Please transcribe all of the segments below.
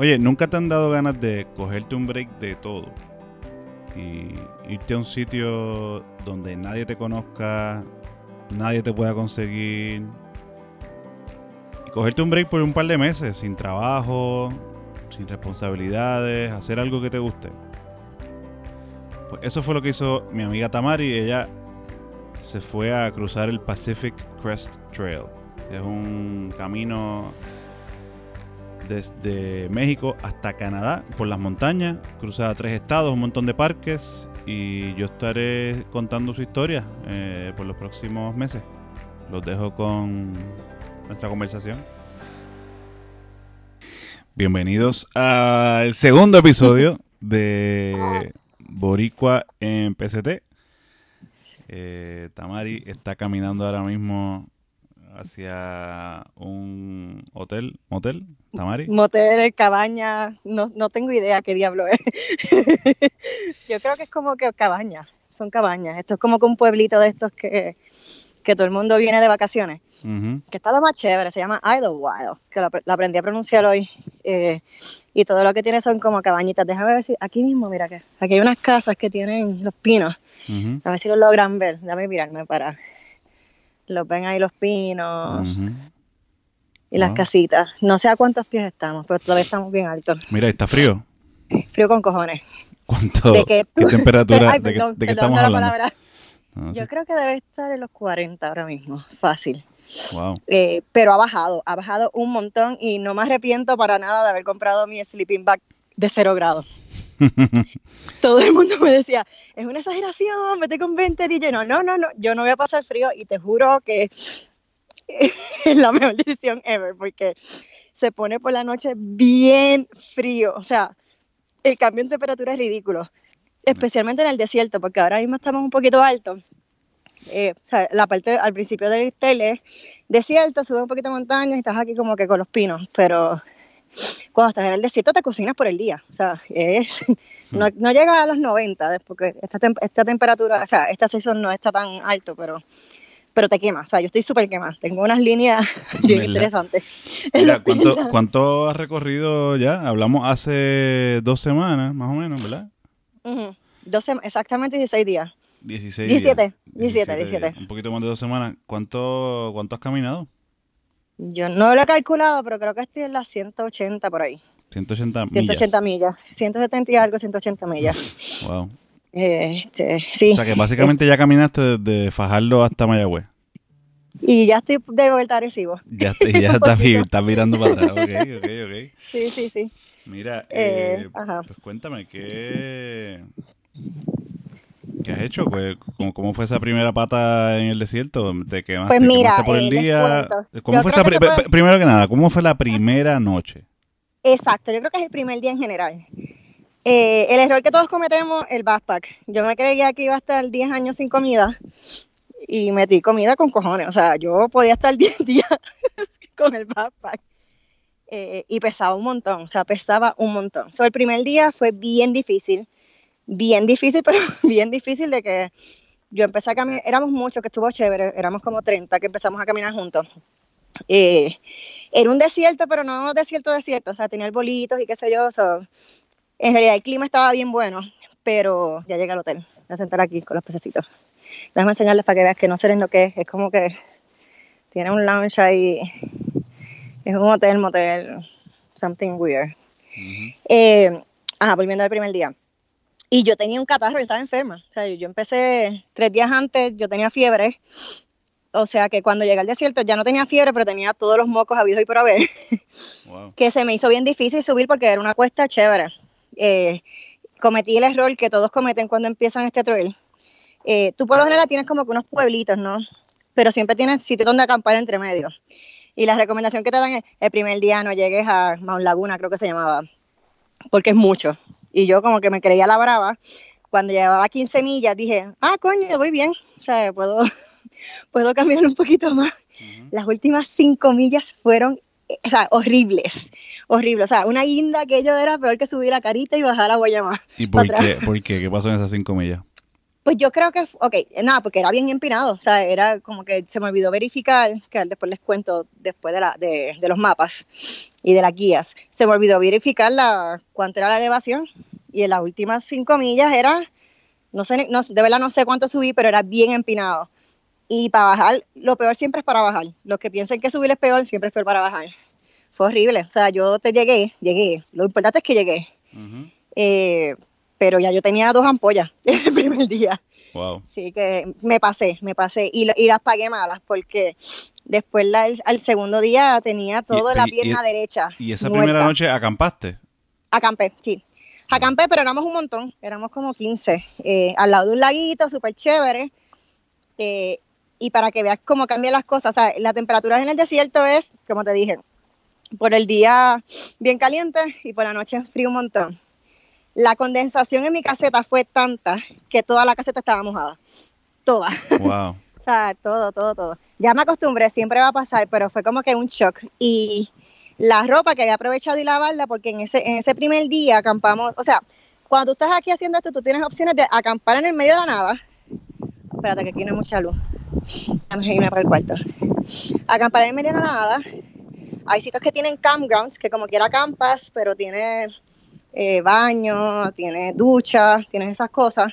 Oye, ¿nunca te han dado ganas de cogerte un break de todo? Y irte a un sitio donde nadie te conozca, nadie te pueda conseguir. Y cogerte un break por un par de meses, sin trabajo, sin responsabilidades, hacer algo que te guste. Pues eso fue lo que hizo mi amiga Tamari. Ella se fue a cruzar el Pacific Crest Trail. Es un camino desde México hasta Canadá por las montañas. Cruza tres estados, un montón de parques. Y yo estaré contando su historia eh, por los próximos meses. Los dejo con nuestra conversación. Bienvenidos al segundo episodio de Boricua en PCT. Eh, Tamari está caminando ahora mismo hacia un hotel, motel, Tamari. Motel, cabaña, no, no tengo idea qué diablo es. Yo creo que es como que cabañas, son cabañas. Esto es como que un pueblito de estos que, que todo el mundo viene de vacaciones. Que está lo más chévere, se llama Idlewild, que lo, aprendí a pronunciar hoy. Eh, y todo lo que tiene son como cabañitas. Déjame ver si, aquí mismo, mira que aquí hay unas casas que tienen los pinos. A ver si lo logran ver. Déjame mirarme para. Los ven ahí los pinos. Y las casitas. No sé a cuántos pies estamos, pero todavía estamos bien altos. Mira, está frío. Frío con cojones. ¿Cuánto? ¿De qué, temperatura? ¿De, qué, estamos hablando? Yo creo que debe estar en los 40 ahora mismo, fácil. Wow. Eh, pero ha bajado, ha bajado un montón y no me arrepiento para nada de haber comprado mi sleeping bag de cero grados. Todo el mundo me decía, es una exageración, vete con 20 y yo no, no, no, no, yo no voy a pasar frío y te juro que es la mejor decisión ever porque se pone por la noche bien frío, o sea, el cambio en temperatura es ridículo, especialmente en el desierto porque ahora mismo estamos un poquito altos. Eh, o sea, la parte al principio del hotel es desierto, subes un poquito de montaña y estás aquí como que con los pinos, pero cuando estás en el desierto te cocinas por el día, o sea, es, no, no llega a los 90, porque esta, esta temperatura, o sea, esta sesión no está tan alto, pero pero te quema, o sea, yo estoy súper quemada, tengo unas líneas bien interesantes. Mira, ¿cuánto, ¿cuánto has recorrido ya? Hablamos hace dos semanas, más o menos, ¿verdad? Uh exactamente 16 días. 16 17, 17, 17, Un poquito más de dos semanas. ¿Cuánto, ¿Cuánto has caminado? Yo no lo he calculado, pero creo que estoy en las 180 por ahí. 180 millas. 180 millas. 170 y algo, 180 millas. Wow. Este, sí. O sea que básicamente ya caminaste desde Fajardo hasta Mayagüez. Y ya estoy de vuelta a Recibo. Ya, ya estás, estás, mirando para atrás. Ok, ok, ok. Sí, sí, sí. Mira, eh, eh, pues cuéntame, ¿qué, ¿Qué has hecho? Pues, ¿cómo, fue esa primera pata en el desierto? ¿Te quemaste, pues mira, por el día? ¿Cómo fue esa Primero que nada, ¿cómo fue la primera noche? Exacto, yo creo que es el primer día en general. Eh, el error que todos cometemos, el backpack. Yo me creía que iba a estar 10 años sin comida y metí comida con cojones. O sea, yo podía estar 10 días con el backpack. Eh, y pesaba un montón, o sea, pesaba un montón. O el primer día fue bien difícil bien difícil, pero bien difícil de que yo empecé a caminar, éramos muchos, que estuvo chévere, éramos como 30 que empezamos a caminar juntos. Eh, era un desierto, pero no desierto, desierto, o sea, tenía arbolitos y qué sé yo, en realidad el clima estaba bien bueno, pero ya llegué al hotel, voy a sentar aquí con los pececitos. Déjame enseñarles para que veas que no sé lo que es, es como que tiene un lounge ahí, es un hotel, motel, something weird. eh, ajá, volviendo al primer día. Y yo tenía un catarro, yo estaba enferma. O sea, yo empecé tres días antes, yo tenía fiebre. O sea que cuando llegué al desierto ya no tenía fiebre, pero tenía todos los mocos habidos y por haber. que se me hizo bien difícil subir porque era una cuesta chévere. Eh, cometí el error que todos cometen cuando empiezan este trail. Eh, tú por lo general tienes como que unos pueblitos, ¿no? Pero siempre tienes sitio donde acampar entre medio. Y la recomendación que te dan es el primer día no llegues a Mount Laguna, creo que se llamaba, porque es mucho. Y yo como que me creía la brava. Cuando llevaba 15 millas dije, ah, coño, voy bien. O sea, puedo, puedo caminar un poquito más. Las últimas 5 millas fueron o sea, horribles, horribles. O sea, una guinda que yo era peor que subir la carita y bajar a Guayama. ¿Y por qué, por qué? ¿Qué pasó en esas 5 millas? Pues yo creo que, ok, nada, porque era bien empinado, o sea, era como que se me olvidó verificar, que después les cuento después de, la, de, de los mapas y de las guías, se me olvidó verificar la, cuánto era la elevación y en las últimas cinco millas era, no sé, no, de verdad no sé cuánto subí, pero era bien empinado. Y para bajar, lo peor siempre es para bajar. Los que piensen que subir es peor, siempre es peor para bajar. Fue horrible, o sea, yo te llegué, llegué, lo importante es que llegué. eh, pero ya yo tenía dos ampollas el primer día. Wow. Sí, que me pasé, me pasé y, y las pagué malas porque después la, el, al segundo día tenía toda la pierna y- derecha. ¿Y esa muerta. primera noche acampaste? Acampé, sí. Acampé, pero éramos un montón, éramos como 15, eh, al lado de un laguito súper chévere. eh, y para que veas cómo cambian las cosas, o sea, la temperatura en el desierto es, como te dije, por el día bien caliente y por la noche frío un montón. La condensación en mi caseta fue tanta que toda la caseta estaba mojada. Toda. Wow. O sea, todo, todo, todo. Ya me acostumbré, siempre va a pasar, pero fue como que un shock. Y la ropa que había aprovechado y lavarla, porque en ese, en ese primer día acampamos, o sea, cuando tú estás aquí haciendo esto, tú tienes opciones de acampar en el medio de la nada. Espérate, que aquí no hay mucha luz. Vamos a irme para el cuarto. Acampar en el medio de la nada. Hay sitios que tienen campgrounds, que como quiera acampas, pero tiene eh, baño, tiene ducha, tienes esas cosas.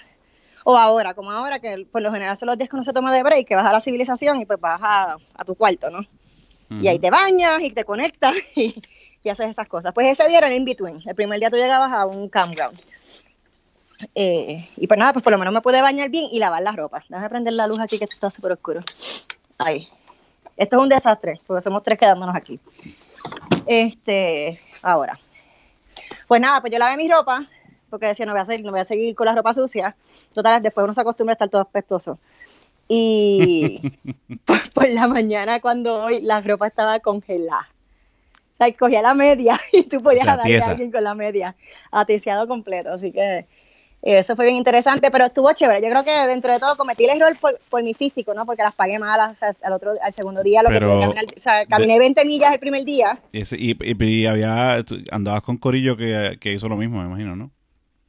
O ahora, como ahora, que por lo general son los días que uno se toma de break, que vas a la civilización y pues vas a, a tu cuarto, ¿no? Y ahí te bañas y te conectas y, y haces esas cosas. Pues ese día era el in-between. El primer día tú llegabas a un campground. Eh, y pues nada, pues por lo menos me pude bañar bien y lavar la ropa. Déjame prender la luz aquí que esto está súper oscuro. Ahí. Esto es un desastre, porque somos tres quedándonos aquí. Este, ahora. Pues nada, pues yo lavé mi ropa, porque decía, no voy a seguir, no voy a seguir con la ropa sucia. Total, después uno se acostumbra a estar todo apestoso. Y por, por la mañana cuando hoy la ropa estaba congelada. O sea, cogía la media y tú podías O sea, darle a alguien con la media, aticiado completo. Así que eso fue bien interesante, pero estuvo chévere. Yo creo que dentro de todo cometí el error por, por mi físico, ¿no? Porque las pagué malas. O sea, al, otro, al segundo día, lo Pero que caminar, o sea, caminé 20 millas el primer día. Ese- y, y- y había, andabas con Corillo que, que hizo lo mismo, me imagino, ¿no?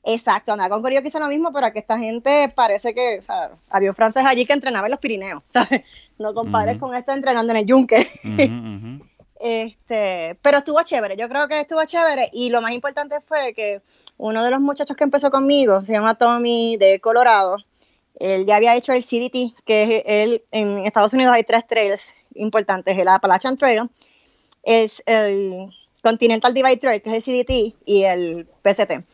Exacto, andaba con Corillo que hizo lo mismo, pero que esta gente parece que, o sea, había un francés allí que entrenaba en los Pirineos, ¿sabes? No compares con esto entrenando en el yunque. Ujú. Este, pero estuvo chévere, yo creo que estuvo chévere y lo más importante fue que uno de los muchachos que empezó conmigo, se llama Tommy de Colorado, él ya había hecho el CDT, que es el, en Estados Unidos hay tres trails importantes, el Appalachian Trail, es el Continental Divide Trail, que es el CDT, y el PCT.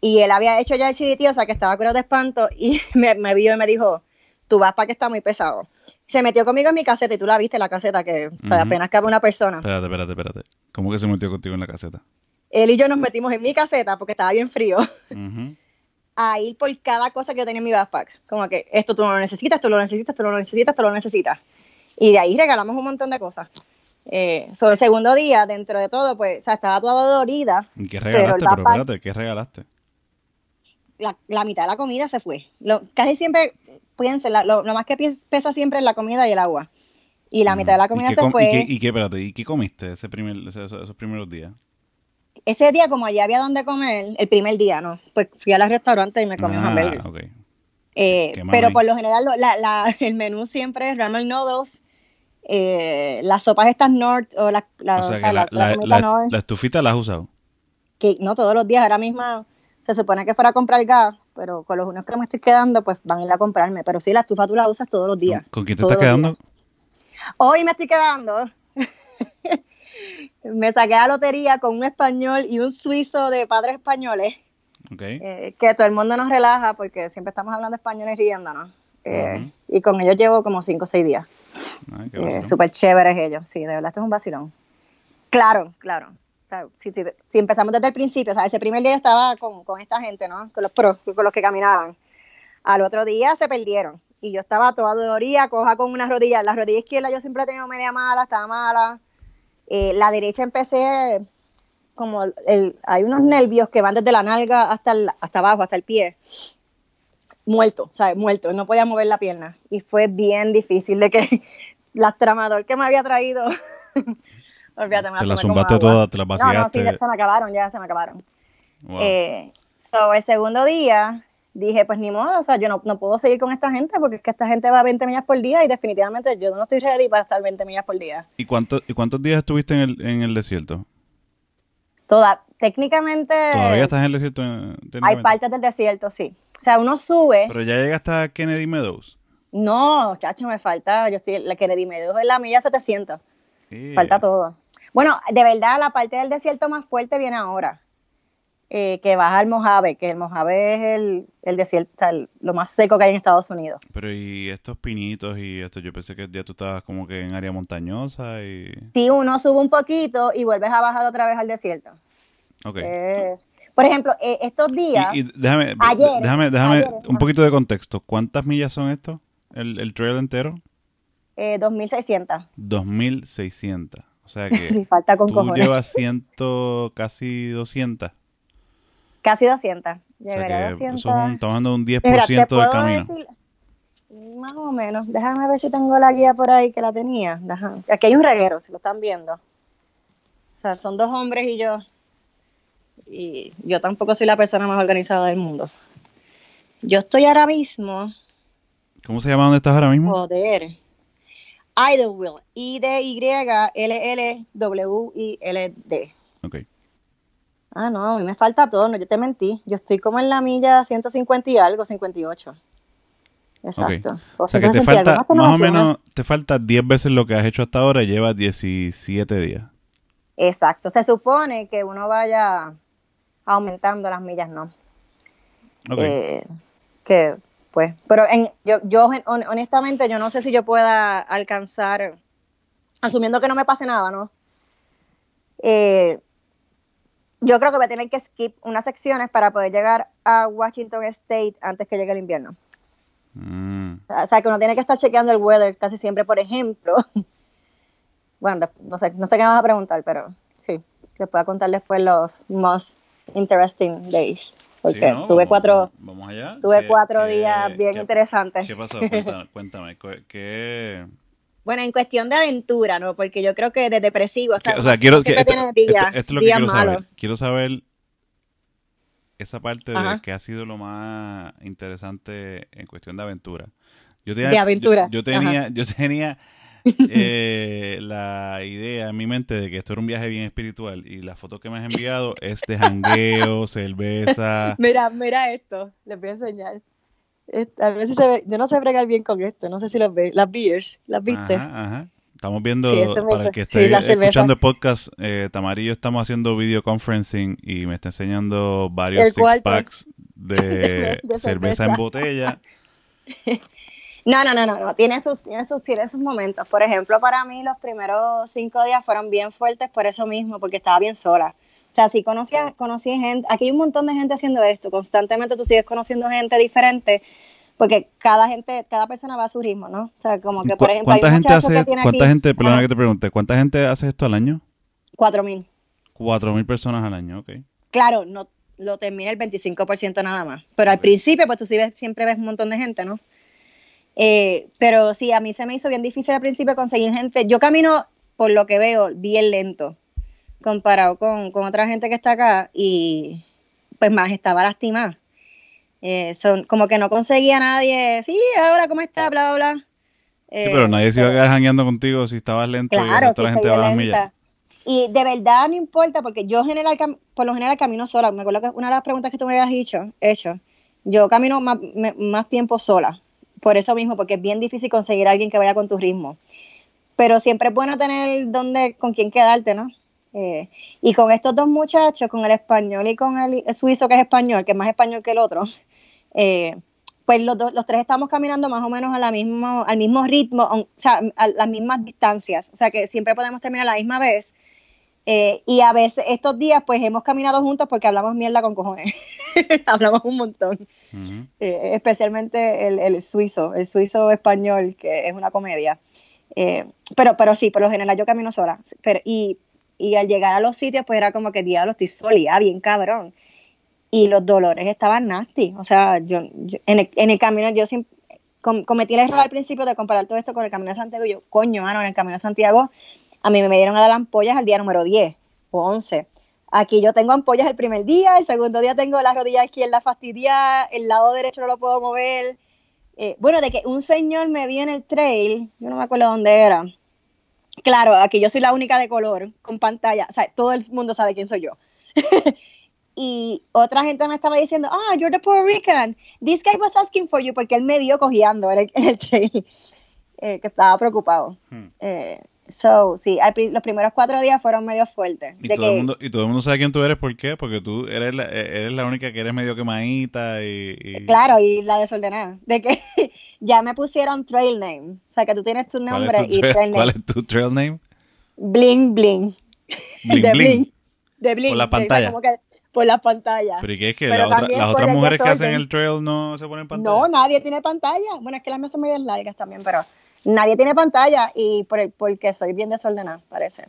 Y él había hecho ya el CDT, o sea que estaba curado de espanto, y me, me vio y me dijo, tú vas para que está muy pesado. Se metió conmigo en mi caseta, y tú la viste, la caseta, que o sea, apenas cabe una persona. Espérate, espérate, espérate. ¿Cómo que se metió contigo en la caseta? Él y yo nos metimos en mi caseta, porque estaba bien frío, Ujú. a ir por cada cosa que yo tenía en mi backpack. Como que esto tú no lo necesitas, tú lo necesitas, tú lo necesitas, tú lo necesitas. Y de ahí regalamos un montón de cosas. Eh, sobre el segundo día, dentro de todo, pues, o sea, estaba toda dolorida. ¿Y qué regalaste? Pero, espérate, ¿qué regalaste? La, la mitad de la comida se fue. Lo, casi siempre, piensen, la- lo, lo más que pesa siempre es la comida y el agua. Y la mitad de la Ujú. ¿Y comida qué se fue. ¿Y qué, y qué, espérate, ¿y qué comiste ese primer, esos, esos primeros días? Ese día, como allá había donde comer, el primer día, ¿no? Pues fui a la restaurante y me comí un Ah, hamburger. ok. Eh, pero mami. por lo general la- la- el menú siempre es ramen noodles, eh, las sopas estas Nord o la, la, O sea o sea, la, la- la la, estufita la has usado. que no todos los días, ahora mismo se supone que fuera a comprar gas, pero con los unos que me estoy quedando, pues van a ir a comprarme. Pero sí, la estufa tú la usas todos los días. ¿Con, quién te estás quedando? días. Hoy me estoy quedando. me saqué la lotería con un español y un suizo de padres españoles. Ok. eh, que todo el mundo nos relaja porque siempre estamos hablando español y riéndonos. Eh. Y con ellos llevo como 5 o 6 días. Ay, qué Eh. Súper chéveres ellos, sí, de verdad, esto es un vacilón. Claro, claro. Sea, si, si- si empezamos desde el principio, o sea, ese primer día estaba con, con esta gente, ¿no? Con los pros, con los que caminaban. Al otro día se perdieron. Y yo estaba toda dolorida, coja con una rodilla. La rodilla izquierda yo siempre he tenido media mala, estaba mala. Eh, la derecha empecé como el, hay unos nervios que van desde la nalga hasta, el- hasta abajo, hasta el pie. Muerto, ¿sabes? Muerto. No podía mover la pierna. Y fue bien difícil de que la tramador que me había traído. Olvídate, me Te la las zumbaste todas, te las No, no, sí, vaciaste. se me acabaron, ya se me acabaron. Wow. Eh, so, el segundo día, dije, pues ni modo, o sea, yo no, no, puedo seguir con esta gente porque es que esta gente va a 20 millas por día y definitivamente yo no estoy ready para estar 20 millas por día. ¿Y, cuánto, y cuántos días estuviste en el, en el desierto? Toda, técnicamente... ¿Todavía estás en el desierto? Hay partes del desierto, sí. O sea, uno sube... ¿Pero ya llegaste a Kennedy Meadows? No, chacho, me falta, yo estoy, la Kennedy Meadows es la milla 700. Falta todo. Bueno, de verdad, la parte del desierto más fuerte viene ahora. Eh, que baja al Mojave, que el Mojave es el, el desierto, o sea, lo más seco que hay en Estados Unidos. Pero y estos pinitos y esto, yo pensé que ya tú estabas como que en área montañosa y... Sí, uno sube un poquito y vuelves a bajar otra vez al desierto. Ok. Eh, por ejemplo, eh, estos días... Y, déjame, déjame, déjame un poquito de contexto. ¿Cuántas millas son estos? ¿El, el trail entero? Eh, 2600. 2600. O sea que sí, falta con tú llevas ciento, casi 200. Casi 200. Llegaré a 200. Eso es un, de un 10% del camino. Decir, más o menos. Déjame ver si tengo la guía por ahí que la tenía. Aquí hay un reguero, si lo están viendo. O sea, son dos hombres y yo. Y yo tampoco soy la persona más organizada del mundo. Yo estoy ahora mismo. ¿Cómo se llama donde estás ahora mismo? Joder. Idlewild. I-D-Y-L-L-W-I-L-D. Ok. Ah, no, a mí me falta todo, no, yo te mentí. Yo estoy como en la milla 150 y algo, 58. Exacto. O sea que te falta, más o menos, te falta 10 veces lo que has hecho hasta ahora y llevas 17 días. Exacto. Se supone que uno vaya aumentando las millas, ¿no? Ok. Eh, que, pues, pero en, yo, yo honestamente, yo no sé si yo pueda alcanzar, asumiendo que no me pase nada, ¿no? Eh, yo creo que voy a tener que skip unas secciones para poder llegar a Washington State antes que llegue el invierno. Mm. O sea, que uno tiene que estar chequeando el weather casi siempre, por ejemplo. bueno, no sé, no sé qué me vas a preguntar, pero sí, les puedo contar después los most interesting days. Porque tuve cuatro, vamos allá. Tuve cuatro días bien interesantes. ¿Qué pasó? Cuéntame, cuéntame ¿qué, bueno, en cuestión de aventura, ¿no? Porque yo creo que de depresivo hasta... O sea, quiero que esto, es lo que quiero saber. Quiero saber esa parte de que ha sido lo más interesante en cuestión de aventura. Yo tenía, de aventura. Yo, tenía, yo tenía eh, la idea en mi mente de que esto era un viaje bien espiritual y la foto que me has enviado es de jangueo, cerveza. Mira, mira esto, les voy a enseñar. A ver si se ve, yo no sé bregar bien con esto, no sé si los ve. Las beers, ¿las viste? Ajá, ajá. Estamos viendo, para el que esté escuchando el podcast, eh, Tamarillo estamos haciendo video conferencing y me está enseñando varios six packs de, cerveza. en botella. No, no, no, no, no. Tiene sus, tiene sus, tiene sus momentos. Por ejemplo, para mí los primeros cinco días fueron bien fuertes por eso mismo, porque estaba bien sola. O sea, sí conocí, conocí gente, aquí hay un montón de gente haciendo esto, constantemente tú sigues conociendo gente diferente, porque cada gente, cada persona va a su ritmo, ¿no? O sea, como que por ejemplo, ¿cuánta gente hace, cuánta gente, perdona que te pregunte, cuánta gente hace esto al año? Cuatro mil. Cuatro mil personas al año, ok. Claro, no lo termina el 25% nada más, pero al principio pues tú sí ves, siempre ves un montón de gente, ¿no? Eh, pero sí, a mí se me hizo bien difícil al principio conseguir gente. Yo camino, por lo que veo, bien lento comparado con, otra gente que está acá y pues más estaba lastimada. Eh, son, como que no conseguía a nadie, sí, ahora cómo está, bla, bla, bla. sí, pero nadie se iba a quedar jangueando contigo si estabas lento claro, y la gente va a las millas. Y de verdad no importa, porque yo general, por lo general camino sola. Me acuerdo que una de las preguntas que tú me habías dicho, hecho, yo camino más, más tiempo sola. Por eso mismo, porque es bien difícil conseguir a alguien que vaya con tu ritmo. Pero siempre es bueno tener donde, con quién quedarte, ¿no? Eh, y con estos dos muchachos, con el español y con el, suizo que es español, que es más español que el otro, eh, pues los, los tres estamos caminando más o menos a la mismo, al mismo ritmo, o sea, a las mismas distancias, o sea que siempre podemos terminar a la misma vez. Eh, y a veces estos días pues hemos caminado juntos porque hablamos mierda con cojones, hablamos un montón, especialmente el, el, suizo, el suizo español, que es una comedia. pero, pero sí, por lo general yo camino sola. Pero, y y al llegar a los sitios, pues era como que, diablo, estoy solía, bien cabrón. Y los dolores estaban nasty. O sea, yo, en, el, en, el, camino, yo cometí el error al principio de comparar todo esto con el Camino de Santiago. Y yo, coño, mano, en el Camino de Santiago, a mí me dieron a dar ampollas al día número 10 o 11. Aquí yo tengo ampollas el primer día, el segundo día tengo la rodilla izquierda fastidiada, el lado derecho no lo puedo mover. Eh, bueno, de que un señor me vio en el trail, yo no me acuerdo dónde era. Claro, aquí yo soy la única de color con pantalla, o sea, todo el mundo sabe quién soy yo. y otra gente me estaba diciendo, ah, you're the Puerto Rican. This guy was asking for you porque él me vio cogiendo en el, trail, eh, que estaba preocupado. Hmm. Eh, So, sí, los primeros cuatro días fueron medio fuertes. ¿Y, todo el mundo, y todo el mundo sabe quién tú eres, ¿por qué? Porque tú eres la, e, eres la única que eres medio quemadita y, Claro, y la desordenada. De que ya me pusieron trail name. O sea, que tú tienes tu nombre y trail name. ¿Cuál es tu trail name? Bling Bling. Bling de Bling. De Bling. Por la pantalla. por la pantalla. Pero ¿y qué es que las otras mujeres que hacen el trail no se ponen pantalla? No, nadie tiene pantalla. Bueno, es que las mesas son medio largas también, pero nadie tiene pantalla y por el, porque soy bien desordenada, parece.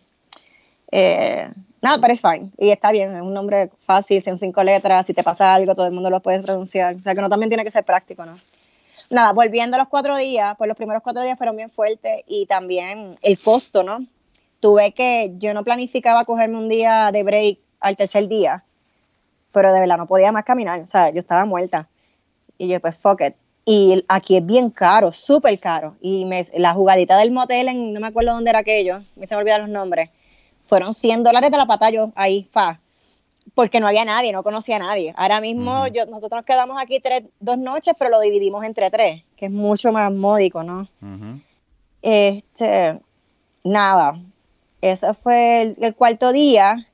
Eh, nada, pero es fine. Y está bien, es un nombre fácil, son cinco letras, si te pasa algo, todo el mundo lo puede pronunciar. O sea que no también tiene que ser práctico, ¿no? Nada, volviendo a los cuatro días, pues los primeros cuatro días fueron bien fuertes y también el costo, ¿no? Tuve que, yo no planificaba cogerme un día de break al tercer día, pero de verdad no podía más caminar, o sea, yo estaba muerta. Y yo, pues, fuck it. Y aquí es bien caro, súper caro. Y me, la jugadita del motel, en, no me acuerdo dónde era aquello, me se me olvidan los nombres, fueron 100 dólares de la pata yo ahí, fa. Porque no había nadie, no conocía a nadie. Ahora mismo yo, nosotros nos quedamos aquí tres, dos noches, pero lo dividimos entre tres, que es mucho más módico, ¿no? Este, nada, ese fue el, el, cuarto día,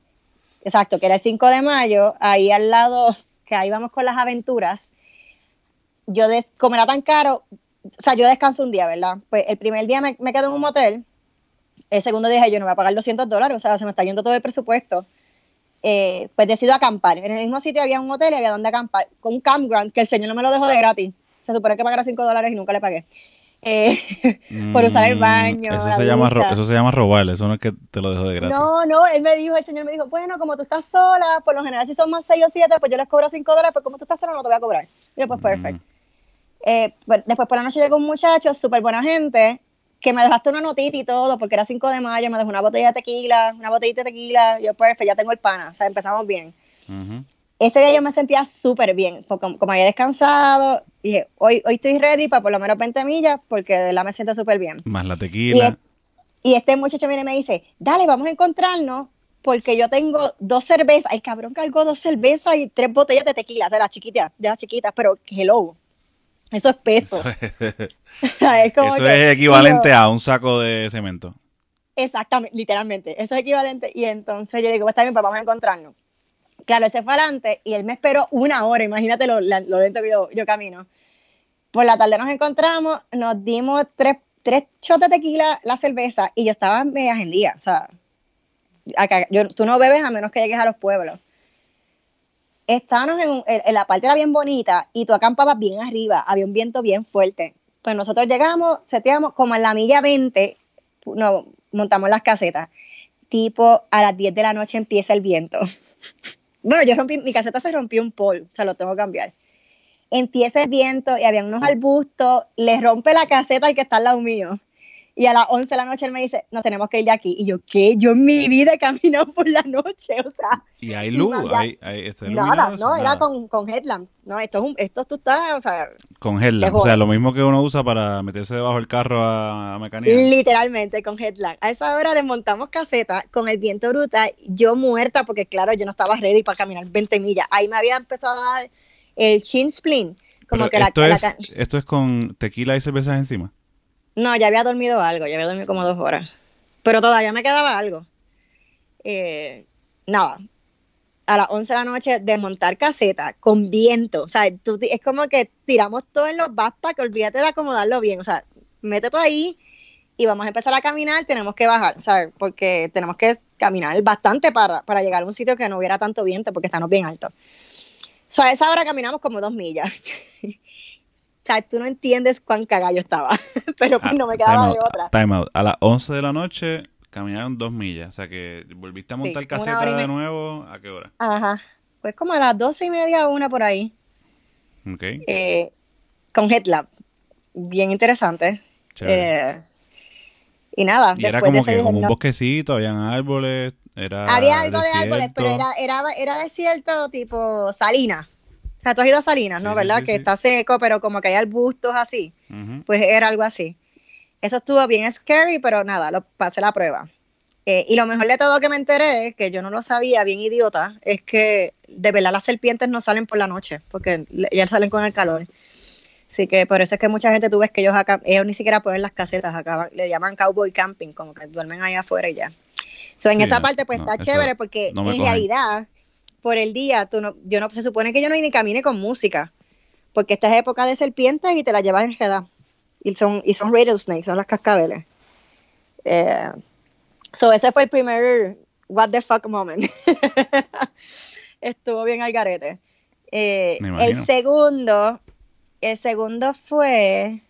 exacto, que era el 5 de mayo, ahí al lado, que ahí vamos con las aventuras, yo, des, como era tan caro, o sea, yo descanso un día, ¿verdad? Pues el primer día me, quedo en un motel, el segundo día yo no voy a pagar 200 dólares, o sea, se me está yendo todo el presupuesto. Eh, pues decido acampar. En el mismo sitio había un hotel y había donde acampar, con un campground que el señor no me lo dejó de gratis. Se supone que pagara 5 dólares y nunca le pagué. Eh, por usar el baño. Eso se, llama eso se llama robar, eso no es que te lo dejo de gratis. No, no, él me dijo, el señor me dijo, bueno, como tú estás sola, por lo general si son más 6 o 7, pues yo les cobro 5 dólares, pues como tú estás sola no te voy a cobrar. Y yo, pues mm. Eh, pues, después por la noche llegó un muchacho, súper buena gente, que me dejaste una notita y todo, porque era 5 de mayo, me dejó una botella de tequila, una botellita de tequila, yo, perfecto, ya tengo el pana, o sea, empezamos bien. Ese día yo me sentía súper bien, como, como, había descansado, dije, hoy, hoy estoy ready para por lo menos 20 millas, porque de la me siento súper bien. Más la tequila. Y, este muchacho viene y me dice, dale, vamos a encontrarnos, porque yo tengo dos cervezas, ay cabrón, cargo dos cervezas y tres botellas de tequila, de las chiquitas, de las chiquitas, pero hello, eso es peso. Eso es, equivalente a un saco de cemento. Exactamente, literalmente. Eso es equivalente. Y entonces yo le digo, pues está bien, pues vamos a encontrarnos. Claro, ese fue adelante y él me esperó una hora. Imagínate lo, lento que yo, camino. Por la tarde nos encontramos, nos dimos tres, tres shots de tequila, la cerveza, y yo estaba media agendía. O sea, acá, tú no bebes a menos que llegues a los pueblos estábamos en, la parte era bien bonita y tú acampabas bien arriba, había un viento bien fuerte. Pues nosotros llegamos, seteamos como en la milla 20, no, montamos las casetas. Tipo, a las 10 de la noche empieza el viento. bueno, yo rompí, mi caseta se rompió un pol, o sea, lo tengo que cambiar. Empieza el viento y había unos arbustos, le rompe la caseta al que está al lado mío. Y a las 11 de la noche él me dice, nos tenemos que ir de aquí. Y yo, ¿qué? Yo en mi vida he caminado por la noche, o sea. Y hay luz, hay, hay Nada, no, era con, con headlamp. No, esto es un, esto tú estás, o sea. Con headlamp, o sea, lo mismo que uno usa para meterse debajo del carro a, a Literalmente, con headlamp. A esa hora desmontamos caseta con el viento brutal, yo muerta, porque claro, yo no estaba ready para caminar 20 millas. Ahí me había empezado a dar el chin splint. Como que esto, la, es, esto es con tequila y cervezas encima. No, ya había dormido algo, ya había dormido como dos horas. Pero todavía me quedaba algo. Eh, nada, a las 11 de la noche desmontar caseta con viento. O sea, es como que tiramos todo en los que olvídate de acomodarlo bien. O sea, mete todo ahí y vamos a empezar a caminar, tenemos que bajar, ¿sabes? Porque tenemos que caminar bastante para, para llegar a un sitio que no hubiera tanto viento porque estamos bien altos. O sea, a esa hora caminamos como dos millas. O sea, tú no entiendes cuán cagado yo estaba, pero pues no me quedaba de otra. Time out. A las 11 de la noche caminaron dos millas, o sea que volviste a montar caseta de nuevo, ¿a qué hora? Ajá, pues como a las doce y media o una por ahí. Ok. Eh, con Headlamp, bien interesante. Eh, Y nada, Y era de como ese que dije, como un bosquecito, habían árboles, era Había algo de árboles, pero desierto. era, era, era desierto tipo Salinas. O sea, tú has ido a Salinas, ¿no? Sí, sí, ¿Verdad? sí, que sí. está seco, pero como que hay arbustos así. Ujú. Pues era algo así. Eso estuvo bien scary, pero nada, lo pasé la prueba. Eh, y lo mejor de todo que me enteré, que yo no lo sabía, bien idiota, es que de verdad las serpientes no salen por la noche, porque ellas salen con el calor. Así que por eso es que mucha gente tú ves que ellos acá, ellos ni siquiera ponen las casetas acá, le llaman cowboy camping, como que duermen ahí afuera y ya. So, en Sí, esa no, parte pues no, está chévere porque no en cogen. realidad por el día tú no, yo no se supone que yo no ni camine con música, porque esta es época de serpientes y te la llevas enredada. Y son y son rattlesnakes, son las cascabeles. Eh, so ese fue el primer what the fuck moment. Estuvo bien al garete. Eh, el segundo, el segundo fue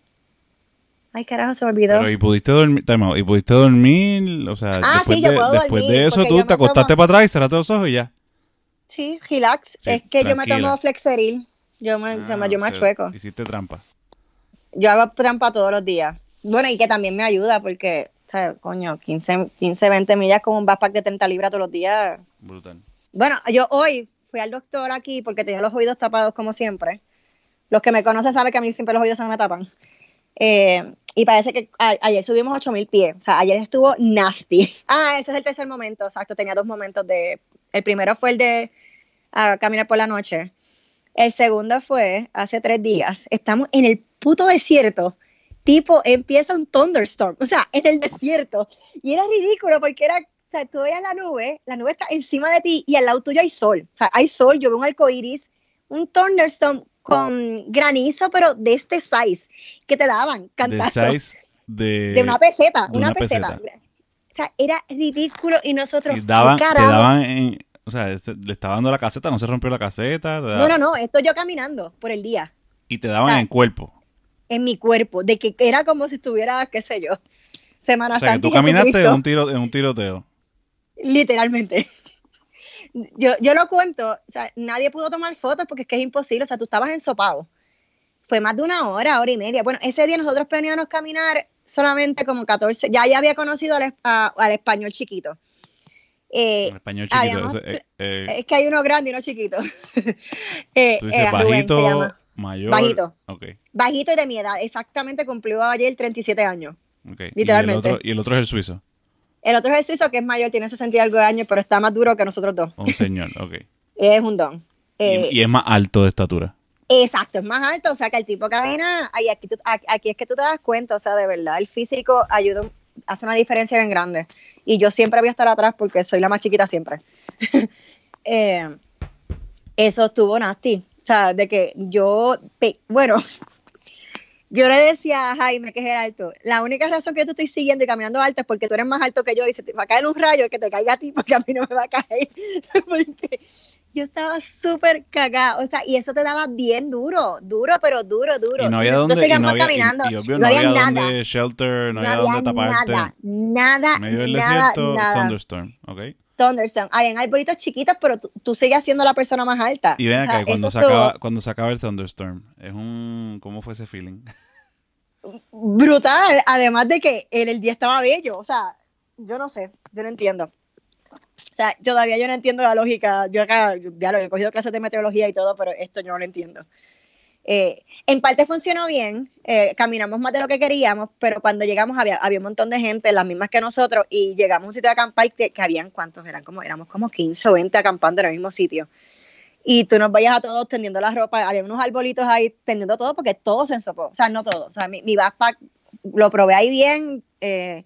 Ay, carajo, se me olvidó. Pero y pudiste dormir, out, y pudiste dormir, o sea, Ah, después, sí, yo de, puedo después dormir, de eso tú te acostaste para atrás y cerraste los ojos y ya. Sí, relax. Sí, es que yo me tomo Flexeril. Yo me, yo me, Ah, yo me o sea, achueco. Hiciste trampa. Yo hago trampa todos los días. Bueno, y que también me ayuda porque, o sea, coño, 15, 15, 20 millas con un backpack de 30 libras todos los días. Brutal. Bueno, yo hoy fui al doctor aquí porque tenía los oídos tapados como siempre. Los que me conocen saben que a mí siempre los oídos se me tapan. Eh, y parece que a- ayer subimos 8000 pies. O sea, ayer estuvo nasty. Ah, ese es el tercer momento, exacto. Tenía dos momentos de. El primero fue el de caminar por la noche. El segundo fue hace tres días. Estamos en el puto desierto. Tipo, empieza un thunderstorm. O sea, en el desierto. Y era ridículo porque era. O sea, tú veías la nube, la nube está encima de ti y al lado tuyo hay sol. O sea, hay sol, yo veo un arco iris, un thunderstorm con granizo, pero de este size, que te daban De cantazo. size de... De una peseta, de una, una peseta. peseta. O sea, era ridículo y nosotros. y daban, ¿qué te daban en... O sea, este- le estaba dando la caseta, no se rompió la caseta. No, no, no, esto yo caminando por el día, Y te daban en cuerpo. en mi cuerpo, de que era como si estuviera, qué sé yo, Semana O sea, que tú caminaste en un, tiro, en un tiroteo. Literalmente. Yo, yo lo cuento, o sea, nadie pudo tomar fotos porque es que es imposible, o sea, tú estabas ensopado. Fue más de una hora, hora y media. Bueno, ese día nosotros planeamos caminar solamente como 14, ya ya había conocido al, a- al español chiquito. Eh, español chiquito. habíamos eh, eh, es que hay uno grande y uno chiquito. Tú dices Rubén bajito, mayor. Bajito. Ok, Bajito y de mi edad, exactamente cumplió ayer 37 años. ok. Y el, Literalmente. otro, y el otro es el suizo. El otro es el suizo que es mayor, tiene 60 y algo de años, pero está más duro que nosotros dos. Un señor, ok. Es un don. Y- y, es más alto de estatura. Exacto, es más alto, o sea que el tipo camina, ahí aquí, aquí, es que tú te das cuenta, o sea, de verdad, el físico ayuda, hace una diferencia bien grande. Y yo siempre voy a estar atrás porque soy la más chiquita siempre. Eh, eso estuvo nasty, o sea, de que yo, bueno, yo le decía a Jaime que es alto, la única razón que yo estoy siguiendo y caminando alto es porque tú eres más alto que yo y se te va a caer un rayo que te caiga a ti porque a mí no me va a caer. porque yo estaba súper cagada, o sea, y eso te daba bien duro, duro, pero duro, duro. Y no había nosotros dónde, y no había, caminando, y obvio no, no había, había nada, shelter, no, no había había dónde taparte. nada, nada, En medio del nada, desierto, nada. thunderstorm, ok. Thunderstorm. Habían arbolitos chiquitos, pero tú, tú sigues siendo la persona más alta. Y ven O sea, acá, cuando se, acaba, cuando se acaba el thunderstorm, es un... ¿Cómo fue ese feeling? brutal, además de que el, el día estaba bello, o sea, yo no sé, yo no entiendo. O sea, todavía yo no entiendo la lógica. Yo acá, ya lo he cogido clases de meteorología y todo, pero esto yo no lo entiendo. Eh, en parte funcionó bien, eh, caminamos más de lo que queríamos, pero cuando llegamos había, había un montón de gente, las mismas que nosotros, y llegamos a un sitio de acampar que, que habían, ¿cuántos eran? Como, éramos como 15 o 20 acampando en el mismo sitio. Y tú nos vayas a todos tendiendo la ropa, había unos arbolitos ahí tendiendo todo porque todo se ensopó, o sea, no todo, o sea, mi, mi backpack lo probé ahí bien, eh,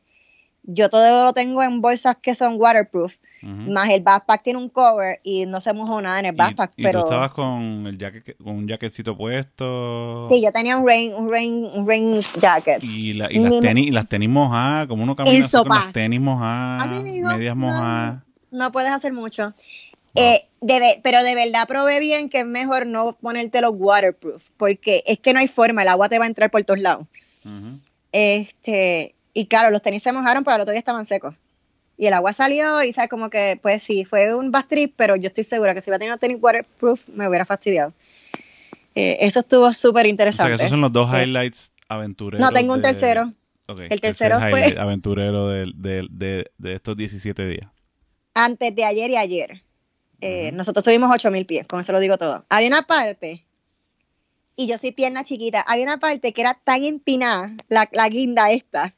yo todo lo tengo en bolsas que son waterproof, más el backpack tiene un cover y no se mojó nada en el Y- backpack, y, pero tú estabas con, el jacket, con un jacketcito puesto. sí, yo tenía un rain, un rain, un rain jacket. Y, la- y las Ni- tenis, y las tenis mojadas, como uno camina así con las tenis mojadas, medias no. mojadas. No puedes hacer mucho. Eh, de pero de verdad probé bien que es mejor no ponerte los waterproof, porque es que no hay forma, el agua te va a entrar por todos lados. Este, y claro, los tenis se mojaron, pero al otro día estaban secos. Y el agua salió y sabes como que, pues sí, fue un bad trip, pero yo estoy segura que si hubiera tenido tenis waterproof me hubiera fastidiado. Eh, eso estuvo súper O sea, interesante. que esos son los dos highlights aventureros. no, tengo un de- tercero. el tercero fue... aventurero de, de, de, estos 17 días. Antes de ayer y ayer. Eh, nosotros subimos 8000 pies, con eso lo digo todo. Había una parte, y yo soy pierna chiquita, había una parte que era tan empinada, la, la guinda esta,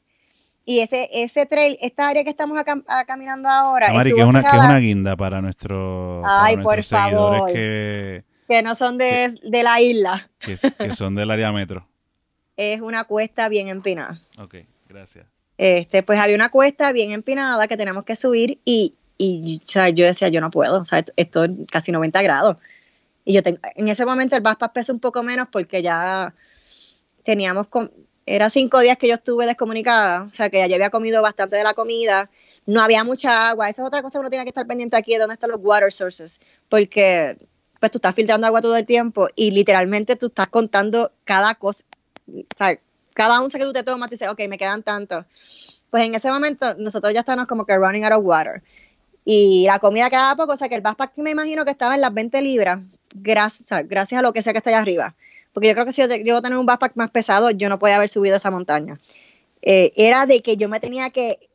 y ese, ese trail, esta área que estamos acá, caminando ahora. Mari, que es, una, que es una guinda para, nuestro, Ay, por favor. que. Que no son de, de la isla. Que, que, son del área metro. es una cuesta bien empinada. Ok, gracias. Este, pues había una cuesta bien empinada que tenemos que subir y y yo decía, yo no puedo, o sea, esto es casi 90 grados. Y yo tengo, en ese momento el Backpack pesa un poco menos porque ya teníamos, era cinco días que yo estuve descomunicada, o sea, que ya había comido bastante de la comida, no había mucha agua, esa es otra cosa que uno tiene que estar pendiente aquí, de dónde están los water sources, porque pues tú estás filtrando agua todo el tiempo y literalmente tú estás contando cada cosa, o sea, cada once que tú te tomas, tú dices, ok, me quedan tantos. Pues en ese momento nosotros ya estábamos como que running out of water. Y la comida quedaba poco, o sea que el backpack me imagino que estaba en las 20 libras, gracias, gracias a lo que sea que está allá arriba. Porque yo creo que si yo llego a tener un backpack más pesado, yo no podía haber subido esa montaña. Eh, era de que yo me tenía que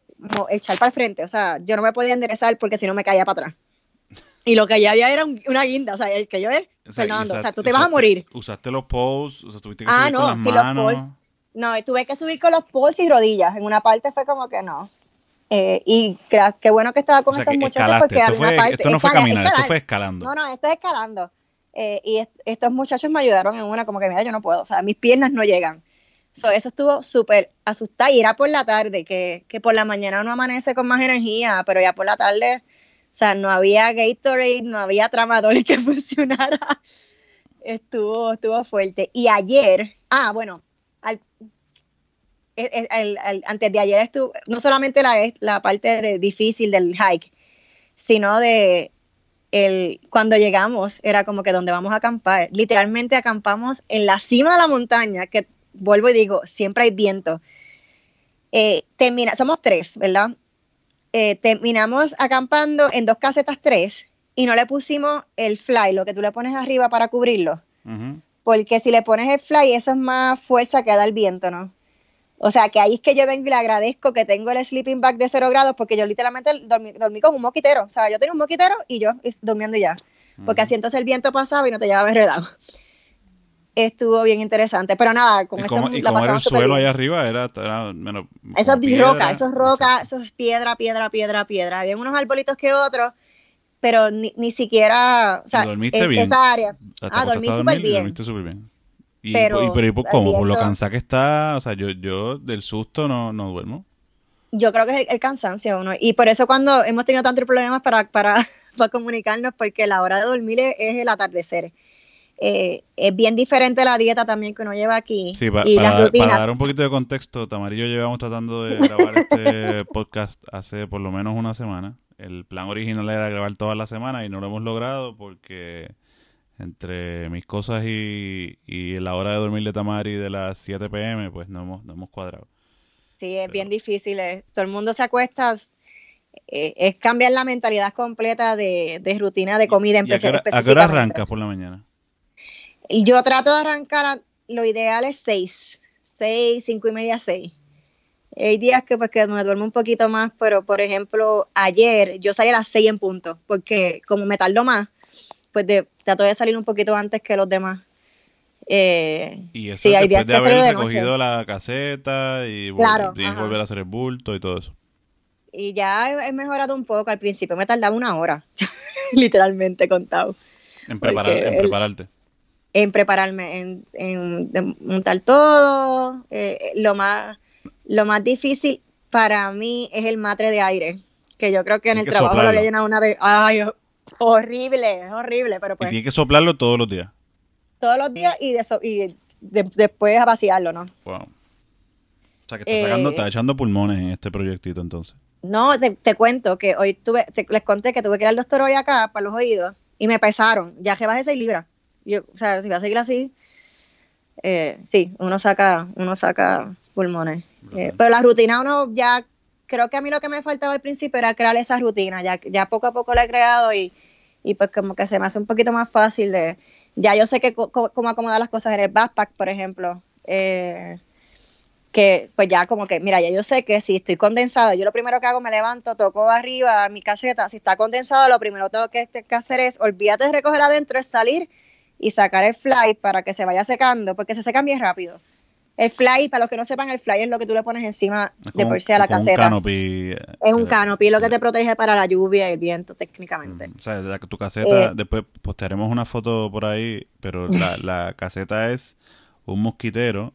echar para el frente, o sea, yo no me podía enderezar porque si no me caía para atrás. Y lo que ya había era una guinda, o sea, el que yo es, Fernando, o sea, tú te vas a morir. ¿Usaste los poles? O sea, tuviste que ah, subir no, con las manos. Los poles, no, tuve que subir con los poles y rodillas. En una parte fue como que no. Eh, y qué bueno que estaba con estos muchachos porque esto, fue, parte, esto no fue caminar, esto fue escalando. No, no, esto es escalando. Eh, y estos muchachos me ayudaron en una, como que mira, yo no puedo, o sea, mis piernas no llegan. eso estuvo súper asustada y era por la tarde, que, que, por la mañana uno amanece con más energía, pero ya por la tarde, o sea, no había Gatorade, no había tramador que funcionara. Estuvo, estuvo fuerte. Y ayer, ah, bueno, al, el, antes de ayer estuvo, no solamente la, la parte difícil del hike, sino de el, cuando llegamos, era como que donde vamos a acampar. Literalmente acampamos en la cima de la montaña, que vuelvo y digo, siempre hay viento. Eh, termina, somos tres, ¿verdad? Eh, terminamos acampando en dos casetas tres y no le pusimos el fly, lo que tú le pones arriba para cubrirlo. Porque si le pones el fly, eso es más fuerza que da el viento, ¿no? O sea, que ahí es que yo vengo y le agradezco que tengo el sleeping bag de cero grados porque yo literalmente dormí, dormí con un moquitero. O sea, yo tenía un moquitero y yo durmiendo ya. Porque así entonces el viento pasaba y no te llevaba enredado. Estuvo bien interesante. Pero nada, con ¿Y esto ¿y cómo era el suelo ahí arriba? Era, eso es roca, eso es roca, eso es piedra, piedra, piedra, piedra. Había unos arbolitos que otros, pero ni, ni siquiera, o sea, dormiste bien? esa área. Ah, dormí súper bien. Dormiste súper bien. Y, pero, y, pero ¿cómo? Por lo cansada que está, o sea, yo, yo del susto no, no duermo. Yo creo que es el, cansancio. Y por eso cuando hemos tenido tantos problemas para, para, para comunicarnos, porque la hora de dormir es, el atardecer. Eh, es bien diferente la dieta también que uno lleva aquí. Sí, y las rutinas. para dar un poquito de contexto, Tamarillo llevamos tratando de grabar este podcast hace por lo menos una semana. El plan original era grabar toda la semana y no lo hemos logrado porque entre mis cosas y, y la hora de dormir de Tamari de las 7 pm, pues no hemos, no hemos cuadrado. Sí, es bien difícil. Eh. Todo el mundo se acuesta, eh, es cambiar la mentalidad completa de, rutina de comida. ¿Y a, qué hora, arrancas por la mañana? Yo trato de arrancar, lo ideal es 6, 6, 5 y media, 6. Hay días que, pues, que me duermo un poquito más, pero por ejemplo, ayer yo salí a las 6 en punto, porque como me tardo más, pues de, trato de salir un poquito antes que los demás. Eh, y eso sí, hay después de haber recogido la caseta y, volver a hacer el bulto y todo eso. Y ya he, mejorado un poco. Al principio me tardaba una hora, literalmente contado. En, preparar, en prepararte. en prepararme, en, en montar todo. Eh, lo, más, lo más difícil para mí es el matre de aire, que yo creo que en el trabajo lo había llenado una vez. Ay, Horrible, es horrible, pero pues. Y tiene que soplarlo todos los días. Todos los días y, de y después a vaciarlo, ¿no? Wow. O sea, que está, sacando, está eh, echando pulmones en este proyectito entonces. No, te, cuento que hoy tuve, les conté que tuve que ir al doctor hoy acá para los oídos y me pesaron. Ya que bajé 6 libras. Yo, o sea, si va a seguir así, eh, sí, uno saca, uno saca pulmones. Eh, pero la rutina uno ya creo que a mí lo que me faltaba al principio era crear esa rutina, ya, ya poco a poco la he creado y, pues como que se me hace un poquito más fácil de, ya yo sé que cómo acomodar las cosas en el backpack, por ejemplo, eh, que pues ya como que, mira, ya yo sé que si estoy condensado, yo lo primero que hago me levanto, toco arriba mi caseta, si está condensado, lo primero tengo que, que hacer es, olvídate de recoger adentro, es salir y sacar el fly para que se vaya secando, porque se secan bien rápido. El fly, para los que no sepan, el fly es lo que tú le pones encima de por sí a la caseta. Un canopy, es un eh, canopy, lo que te protege para la lluvia y el viento, técnicamente. o sea, tu caseta, eh, después postearemos una foto por ahí, pero la, la caseta es un mosquitero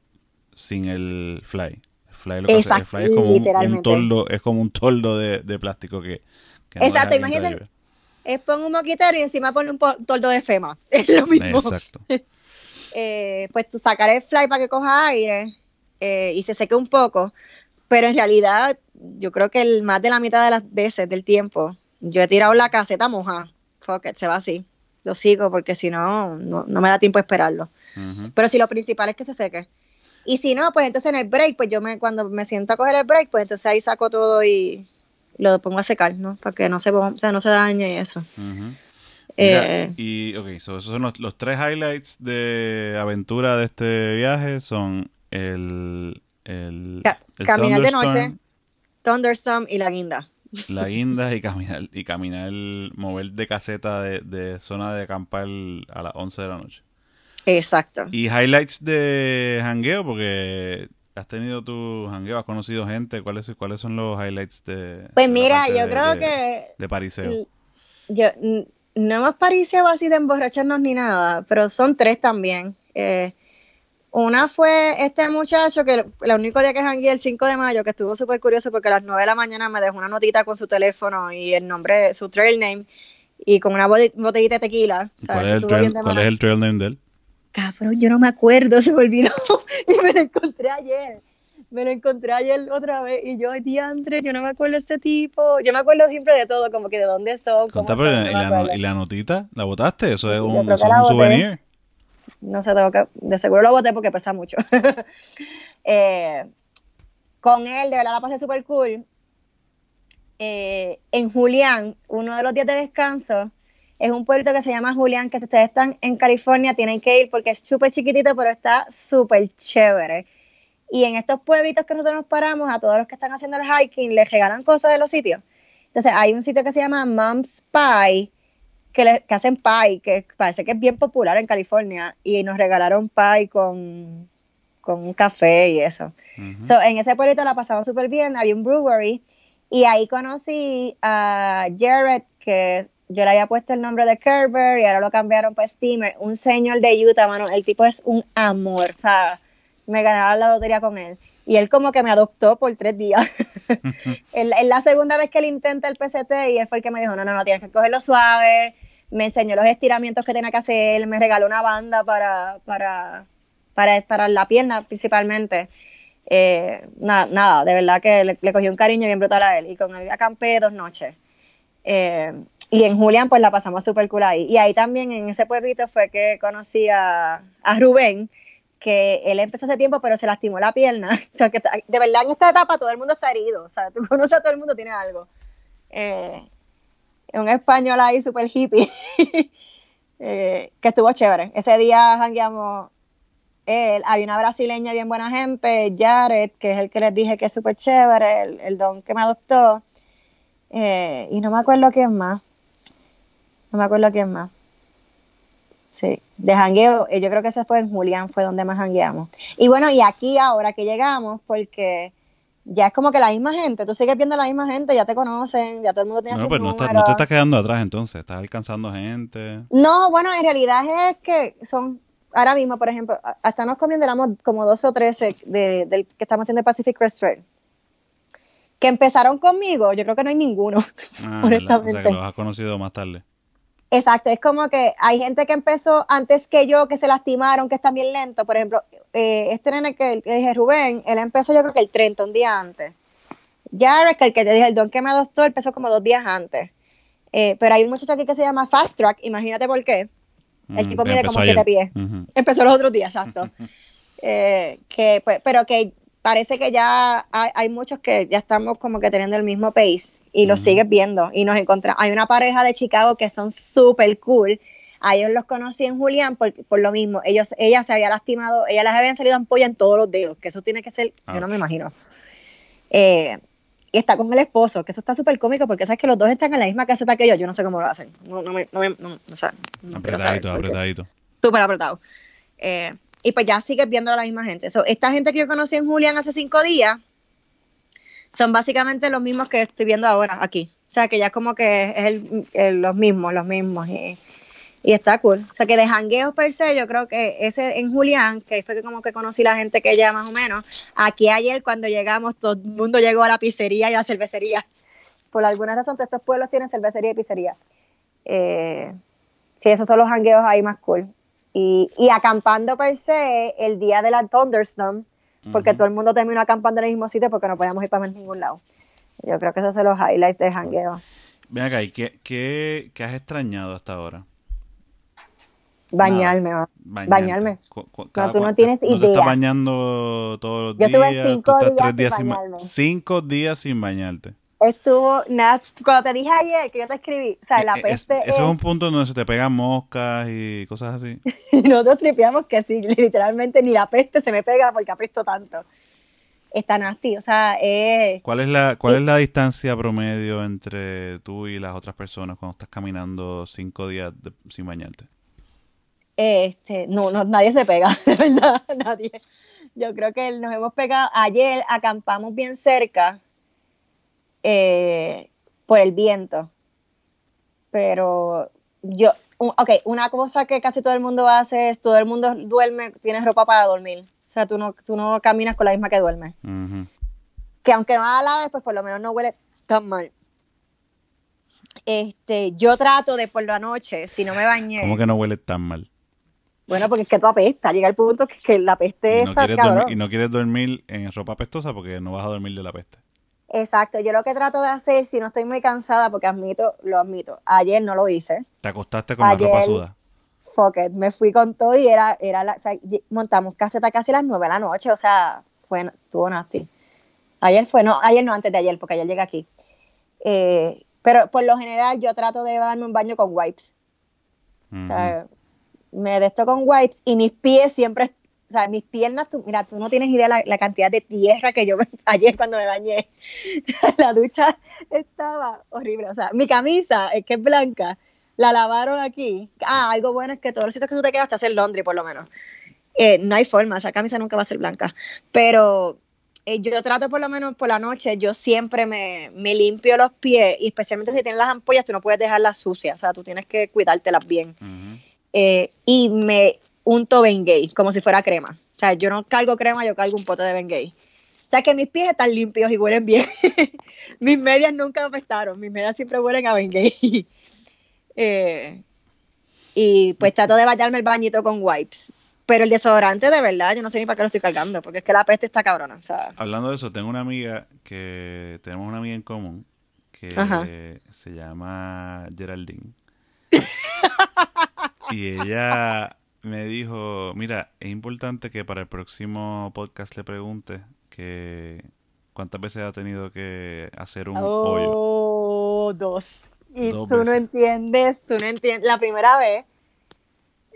sin el fly. El fly, lo que hace, el fly es como un, toldo, es como un toldo de, de plástico que, Exacto, imagínate. Es pon un moquitero y encima pone un toldo de FEMA. Es lo mismo. Exacto. eh, pues sacar el fly para que coja aire eh, y se seque un poco. Pero en realidad, yo creo que el, más de la mitad de las veces del tiempo, yo he tirado la caseta moja. Fuck it, se va así. Lo sigo porque si no, no, me da tiempo esperarlo. Pero si lo principal es que se seque. Y si no, pues entonces en el break, pues yo me, cuando me siento a coger el break, pues entonces ahí saco todo y lo pongo a secar, ¿no? Para que no se, o sea, no se dañe y eso. Eh, y, ok, esos son los, tres highlights de aventura de este viaje, son el... el, caminar de noche, Thunderstorm y la guinda. La guinda y caminar, y caminar, mover de caseta de, de zona de acampar a las 11 de la noche. Exacto. Y highlights de hangueo, porque has tenido tu hangueo, has conocido gente, ¿cuáles, cuáles son los highlights de... Pues mira, yo creo que... De pariseo. Yo, no hemos pariseado así de emborracharnos ni nada, pero son tres también. Eh, una fue este muchacho que el único día que hangué el 5 de mayo, que estuvo súper curioso porque a las 9 de la mañana me dejó una notita con su teléfono y el nombre, su trail name, y con una botellita de tequila. ¿Cuál, es el, trail, ¿Cuál es el trail name de él? cabrón, yo no me acuerdo, se me olvidó. y me lo encontré ayer. Me lo encontré ayer otra vez y yo, diantre, yo no me acuerdo de este tipo. Yo me acuerdo siempre de todo, como que de dónde son. Cómo son y, la, notita? ¿La botaste? ¿Eso es un, souvenir? No sé, tengo que, de seguro lo boté porque pesa mucho. Eh, con él, de verdad la pasé súper cool. Eh, en Julián, uno de los días de descanso, es un pueblito que se llama Julián, que si ustedes están en California tienen que ir porque es súper chiquitito, pero está súper chévere. Y en estos pueblitos que nosotros nos paramos, a todos los que están haciendo el hiking, les regalan cosas de los sitios. Entonces, hay un sitio que se llama Mom's Pie, que, le, que hacen pie, que parece que es bien popular en California, y nos regalaron pie con, con un café y eso. en ese pueblito la pasamos súper bien, había un brewery, y ahí conocí a Jared, que yo le había puesto el nombre de Kerber y ahora lo cambiaron para Steamer. Un señor de Utah, mano. El tipo es un amor. O sea, me ganaron la lotería con él. Y él como que me adoptó por tres días. es, la segunda vez que él intenta el PCT y él fue el que me dijo, no, no, no, tienes que cogerlo suave. Me enseñó los estiramientos que tenía que hacer. Me regaló una banda para, para, para, para la pierna principalmente. Eh, nada, nada, de verdad que le, cogí un cariño bien brutal a él. Y con él acampé dos noches. Eh, y en Julián, pues la pasamos súper cool ahí. Y ahí también, en ese pueblito, fue que conocí a, Rubén, que él empezó hace tiempo, pero se lastimó la pierna. O sea, que de verdad en esta etapa todo el mundo está herido. O sea, tú conoces a todo el mundo, tiene algo. Eh, un español ahí súper hippie, eh, que estuvo chévere. Ese día jangueamos él, había una brasileña bien buena gente, Jared, que es el que les dije que es súper chévere, el, don que me adoptó. Eh, y no me acuerdo quién más. No me acuerdo quién más. Sí, de jangueo, eh, yo creo que ese fue en Julián, fue donde más jangueamos. Y bueno, y aquí ahora que llegamos, porque ya es como que la misma gente, tú sigues viendo a la misma gente, ya te conocen, ya todo el mundo tiene No, pues no, no te estás quedando atrás entonces, estás alcanzando gente. No, bueno, en realidad es que son, ahora mismo, por ejemplo, estamos comiendo, éramos como dos o tres de, del que estamos haciendo el Pacific Crest Trail que empezaron conmigo, yo creo que no hay ninguno. Ah, honestamente. O sea, que los has conocido más tarde. Exacto, es como que hay gente que empezó antes que yo, que se lastimaron, que están bien lentos. Por ejemplo, eh, este nene que, que, dije, Rubén, él empezó yo creo que el 30, un día antes. Jared, que el que te dije, el don que me adoptó, empezó como dos días antes. Eh, pero hay un muchacho aquí que se llama Fast Track, imagínate por qué. El mm, tipo mide como siete pies. Empezó los otros días, exacto. eh, que, pues, pero que parece que ya hay, muchos que ya estamos como que teniendo el mismo pace y lo sigues viendo y nos encontramos. Hay una pareja de Chicago que son súper cool. A ellos los conocí en Julián por, por lo mismo. Ellos, ella se había lastimado, ella les habían salido ampollas en todos los dedos, que eso tiene que ser, yo no me imagino. Eh, y está con el esposo, que eso está súper cómico porque sabes que los dos están en la misma caseta que yo, yo no sé cómo lo hacen. No, no me, no me, no, o sea, no apretadito, apretadito. Súper apretado. Eh, y pues ya sigues viendo a la misma gente. esta gente que yo conocí en Julián hace cinco días son básicamente los mismos que estoy viendo ahora aquí. O sea, que ya como que es el, los mismos, los mismos. Y, y, está cool. O sea, que de jangueos per se, yo creo que ese en Julián, que fue que como que conocí la gente que ya más o menos. Aquí ayer cuando llegamos, todo el mundo llegó a la pizzería y a la cervecería. Por alguna razón, estos pueblos tienen cervecería y pizzería. Eh, sí, esos son los jangueos ahí más cool. Y, y acampando per se, el día de la Thunderstorm, porque todo el mundo terminó acampando en el mismo sitio porque no podíamos ir para ningún lado. Yo creo que esos son los highlights de jangueo. Ven acá, ¿y qué, qué, qué has extrañado hasta ahora? Bañarme, bañarme. no, tú no tienes idea. ¿No te estás bañando todos los días? Yo estuve cinco días, días, sin bañarme. Cinco días sin bañarte estuvo nada. Cuando te dije ayer que yo te escribí, o sea, la eh, peste. Es, Eso es un punto donde se te pegan moscas y cosas así. Nosotros tripeamos que sí, literalmente ni la peste se me pega porque apesto tanto. Está nasty, o sea, eh, ¿Cuál es la cuál es la distancia promedio entre tú y las otras personas cuando estás caminando cinco días sin bañarte? Este, no, no, nadie se pega, de verdad, nadie. Yo creo que nos hemos pegado. Ayer acampamos bien cerca eh, por el viento. Pero yo, ok, una cosa que casi todo el mundo hace es, todo el mundo duerme, tienes ropa para dormir. O sea, tú no, tú no caminas con la misma que duermes. Que aunque no la vez, pues por lo menos no huele tan mal. Este, yo trato de por la noche, si no me bañé. ¿Cómo que no huele tan mal? Bueno, porque es que tú apesta, llega el punto que, la peste y no, dormir, y no quieres dormir en ropa apestosa porque no vas a dormir de la peste. Exacto, yo lo que trato de hacer, si no estoy muy cansada, porque admito, lo admito, ayer no lo hice. ¿Te acostaste con la ropa suda? Fuck it, me fui con todo y era, era la, o sea, montamos caseta casi a las nueve de la noche, o sea, fue, estuvo nasty. Ayer fue, no, ayer no, antes de ayer, porque ayer llegué aquí. Eh, pero por lo general yo trato de darme un baño con wipes. O sea, me desto con wipes y mis pies siempre o sea, mis piernas, tú, mira, tú no tienes idea la, la cantidad de tierra que yo me, ayer cuando me bañé. la ducha estaba horrible. O sea, mi camisa, es que es blanca, la lavaron aquí. Ah, algo bueno es que todos los sitios que tú te quedas te hacen laundry, por lo menos. Eh, no hay forma, esa camisa nunca va a ser blanca. Pero eh, yo trato por lo menos por la noche, yo siempre me, me, limpio los pies, y especialmente si tienes las ampollas, tú no puedes dejarlas sucias, o sea, tú tienes que cuidártelas bien. Eh, y me unto Bengay, como si fuera crema. O sea, yo no cargo crema, yo cargo un pote de Bengay. O sea, que mis pies están limpios y huelen bien. mis medias nunca apestaron, mis medias siempre huelen a Bengay. eh, y pues trato de bañarme el bañito con wipes. Pero el desodorante, de verdad, yo no sé ni para qué lo estoy cargando, porque es que la peste está cabrona. O sea. Hablando de eso, tengo una amiga que tenemos una amiga en común que se llama Geraldine. y ella me dijo, mira, es importante que para el próximo podcast le pregunte que cuántas veces ha tenido que hacer un hoyo. Oh, dos. Y tú no entiendes, tú no entiendes. La primera vez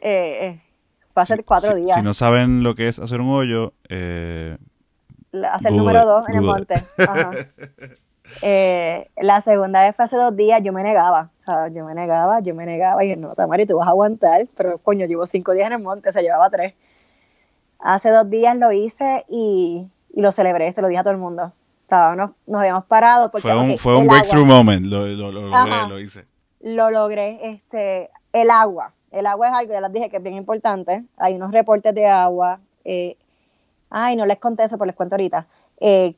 eh, va a ser cuatro días. Si no saben lo que es hacer un hoyo, eh, hacer número dos en el monte. Ajá. Eh, la segunda vez fue hace dos días, yo me negaba, o sea, yo me negaba, yo me negaba y dije, no, Tamari, tú vas a aguantar, pero coño, llevo cinco días en el monte, se llevaba tres. Hace dos días lo hice y, lo celebré, se lo dije a todo el mundo. Estábamos, nos habíamos parado. Porque, fue un, fue un breakthrough moment, lo, logré, lo hice. Lo logré, este, el agua. El agua es algo, ya les dije que es bien importante. Hay unos reportes de agua. Eh, ay, no les conté eso, pero les cuento ahorita. Eh,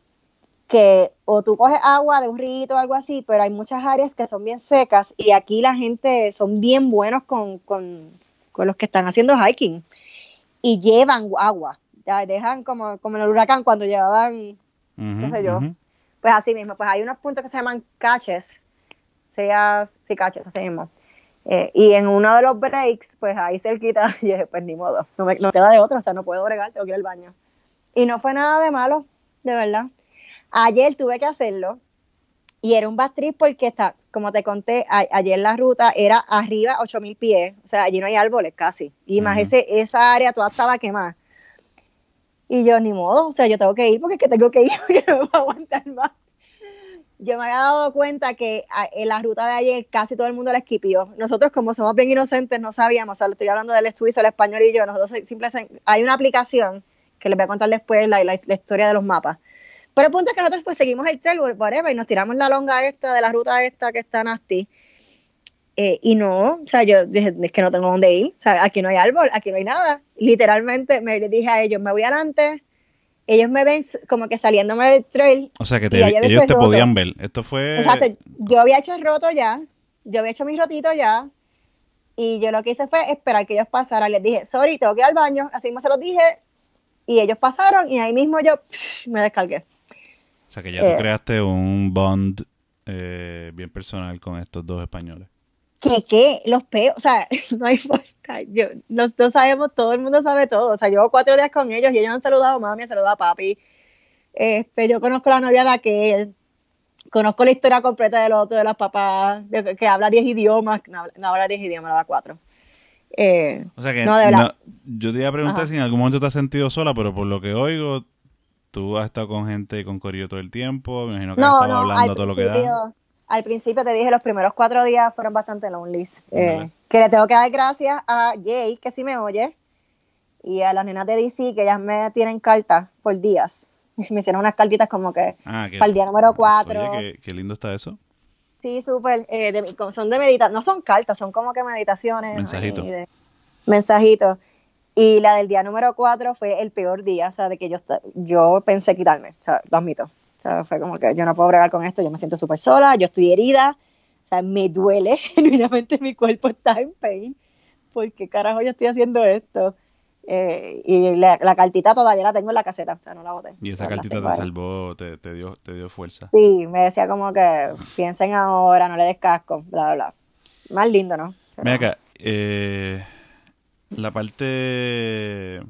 que o tú coges agua de un río o algo así, pero hay muchas áreas que son bien secas y aquí la gente son bien buenos con, los que están haciendo hiking y llevan agua, ya dejan como, como en el huracán cuando llevaban, qué sé yo, pues así mismo, pues hay unos puntos que se llaman caches, sea, sí, caches, así mismo. Eh, y en uno de los breaks, pues ahí cerquita, y dije, pues ni modo, no me no queda de otro, o sea, no puedo bregar, tengo que ir al baño. Y no fue nada de malo, de verdad. Ayer tuve que hacerlo Y era un bad trip porque está, como te conté, ayer la ruta era arriba 8000 pies, o sea, allí no hay árboles casi. Y más ese, esa área toda estaba quemada. Y yo, ni modo, o sea, yo tengo que ir porque es que tengo que ir porque no me puedo aguantar más. Yo me había dado cuenta que en la ruta de ayer casi todo el mundo la esquipió. Nosotros, como somos bien inocentes, no sabíamos, o sea, estoy hablando del suizo, el español y yo, nosotros simplemente, hay una aplicación que les voy a contar después la, la historia de los mapas pero el punto es que nosotros pues seguimos el trail, whatever, y nos tiramos la longa esta de la ruta esta que está nasty. Eh, y no, o sea, yo dije, es que no tengo dónde ir, o sea, aquí no hay árbol, aquí no hay nada. Literalmente me dije a ellos, me voy adelante, ellos me ven como que saliéndome del trail. O sea, que ellos te podían ver. Esto fue... Exacto, yo había hecho el roto ya, yo había hecho mi rotito ya, y yo lo que hice fue esperar que ellos pasaran. Les dije, sorry, tengo que ir al baño, así mismo se los dije, y ellos pasaron, y ahí mismo yo me descargué. O sea que ya tú eh. creaste un bond eh, bien personal con estos dos españoles. ¿Qué? ¿Qué? Los peos, o sea, no hay. Yo, los dos sabemos, todo el mundo sabe todo. O sea, llevo cuatro días con ellos y ellos han saludado a mami, han saludado a papi. Este, yo conozco la novia de aquel, conozco la historia completa del otro, de las papás, que habla diez idiomas, no, habla diez idiomas, habla cuatro. Eh, o sea que no, yo te iba a preguntar si en algún momento te has sentido sola, pero por lo que oigo, tú has estado con gente con Corillo todo el tiempo, me imagino que has estado hablando todo lo que da. Al principio te dije, los primeros cuatro días fueron bastante lonely. Eh, que le tengo que dar gracias a Jay, que sí me oye, y a las nenas de DC, que ellas me tienen cartas por días. me hicieron unas cartitas como que ah, para el día número cuatro. Oye, qué, lindo está eso. Sí, súper. Eh, son de meditación, no son cartas, son como que meditaciones. Mensajitos. Mensajitos. Y la del día número 4 fue el peor día, o sea, de que yo, yo pensé quitarme, o sea, lo admito. O sea, fue como que yo no puedo bregar con esto, yo me siento súper sola, yo estoy herida, o sea, me duele, genuinamente mi cuerpo está en pain, porque carajo yo estoy haciendo esto. Eh, y la, cartita todavía la tengo en la caseta, o sea, no la boté. Y esa cartita te salvó, te, te, dio, te dio fuerza. Sí, me decía como que piensen ahora, no le des casco, bla, bla, bla. Más lindo, ¿no? Mira acá, eh, la parte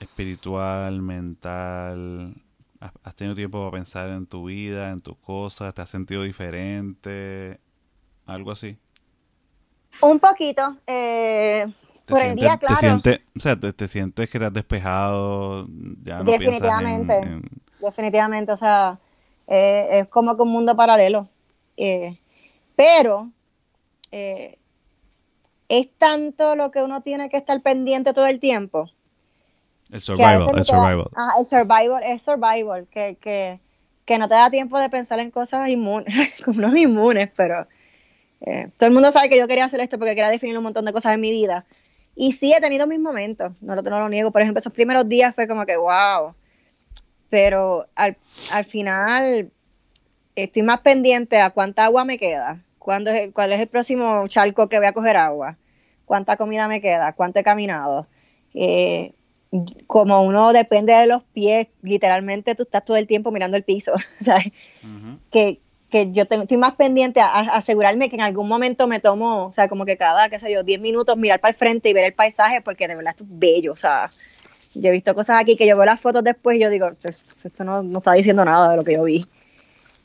espiritual, mental, ¿has tenido tiempo para pensar en tu vida, en tus cosas? ¿Te has sentido diferente? ¿Algo así? Un poquito. Eh, por el día, claro. Te sientes, o sea, te, sientes que te has despejado. Ya definitivamente. Definitivamente. O sea, eh, es como que un mundo paralelo. Eh, pero es tanto lo que uno tiene que estar pendiente todo el tiempo. El survival, el survival. Ah, el survival, es survival, que, que, que, no te da tiempo de pensar en cosas inmunes, como no inmunes, pero eh, todo el mundo sabe que yo quería hacer esto porque quería definir un montón de cosas en mi vida. Y sí he tenido mis momentos, no lo, no lo niego. Por ejemplo, esos primeros días fue como que, wow. Pero al, al final estoy más pendiente a cuánta agua me queda, cuándo es cuál es el próximo charco que voy a coger agua, cuánta comida me queda, cuánto he caminado. Eh, como uno depende de los pies, literalmente tú estás todo el tiempo mirando el piso, ¿sabes? que, que, yo estoy más pendiente a, asegurarme que en algún momento me tomo, o sea, como que cada, qué sé yo, 10 minutos mirar para el frente y ver el paisaje, porque de verdad esto es bello, o sea, yo he visto cosas aquí que yo veo las fotos después y yo digo, esto no, no está diciendo nada de lo que yo vi.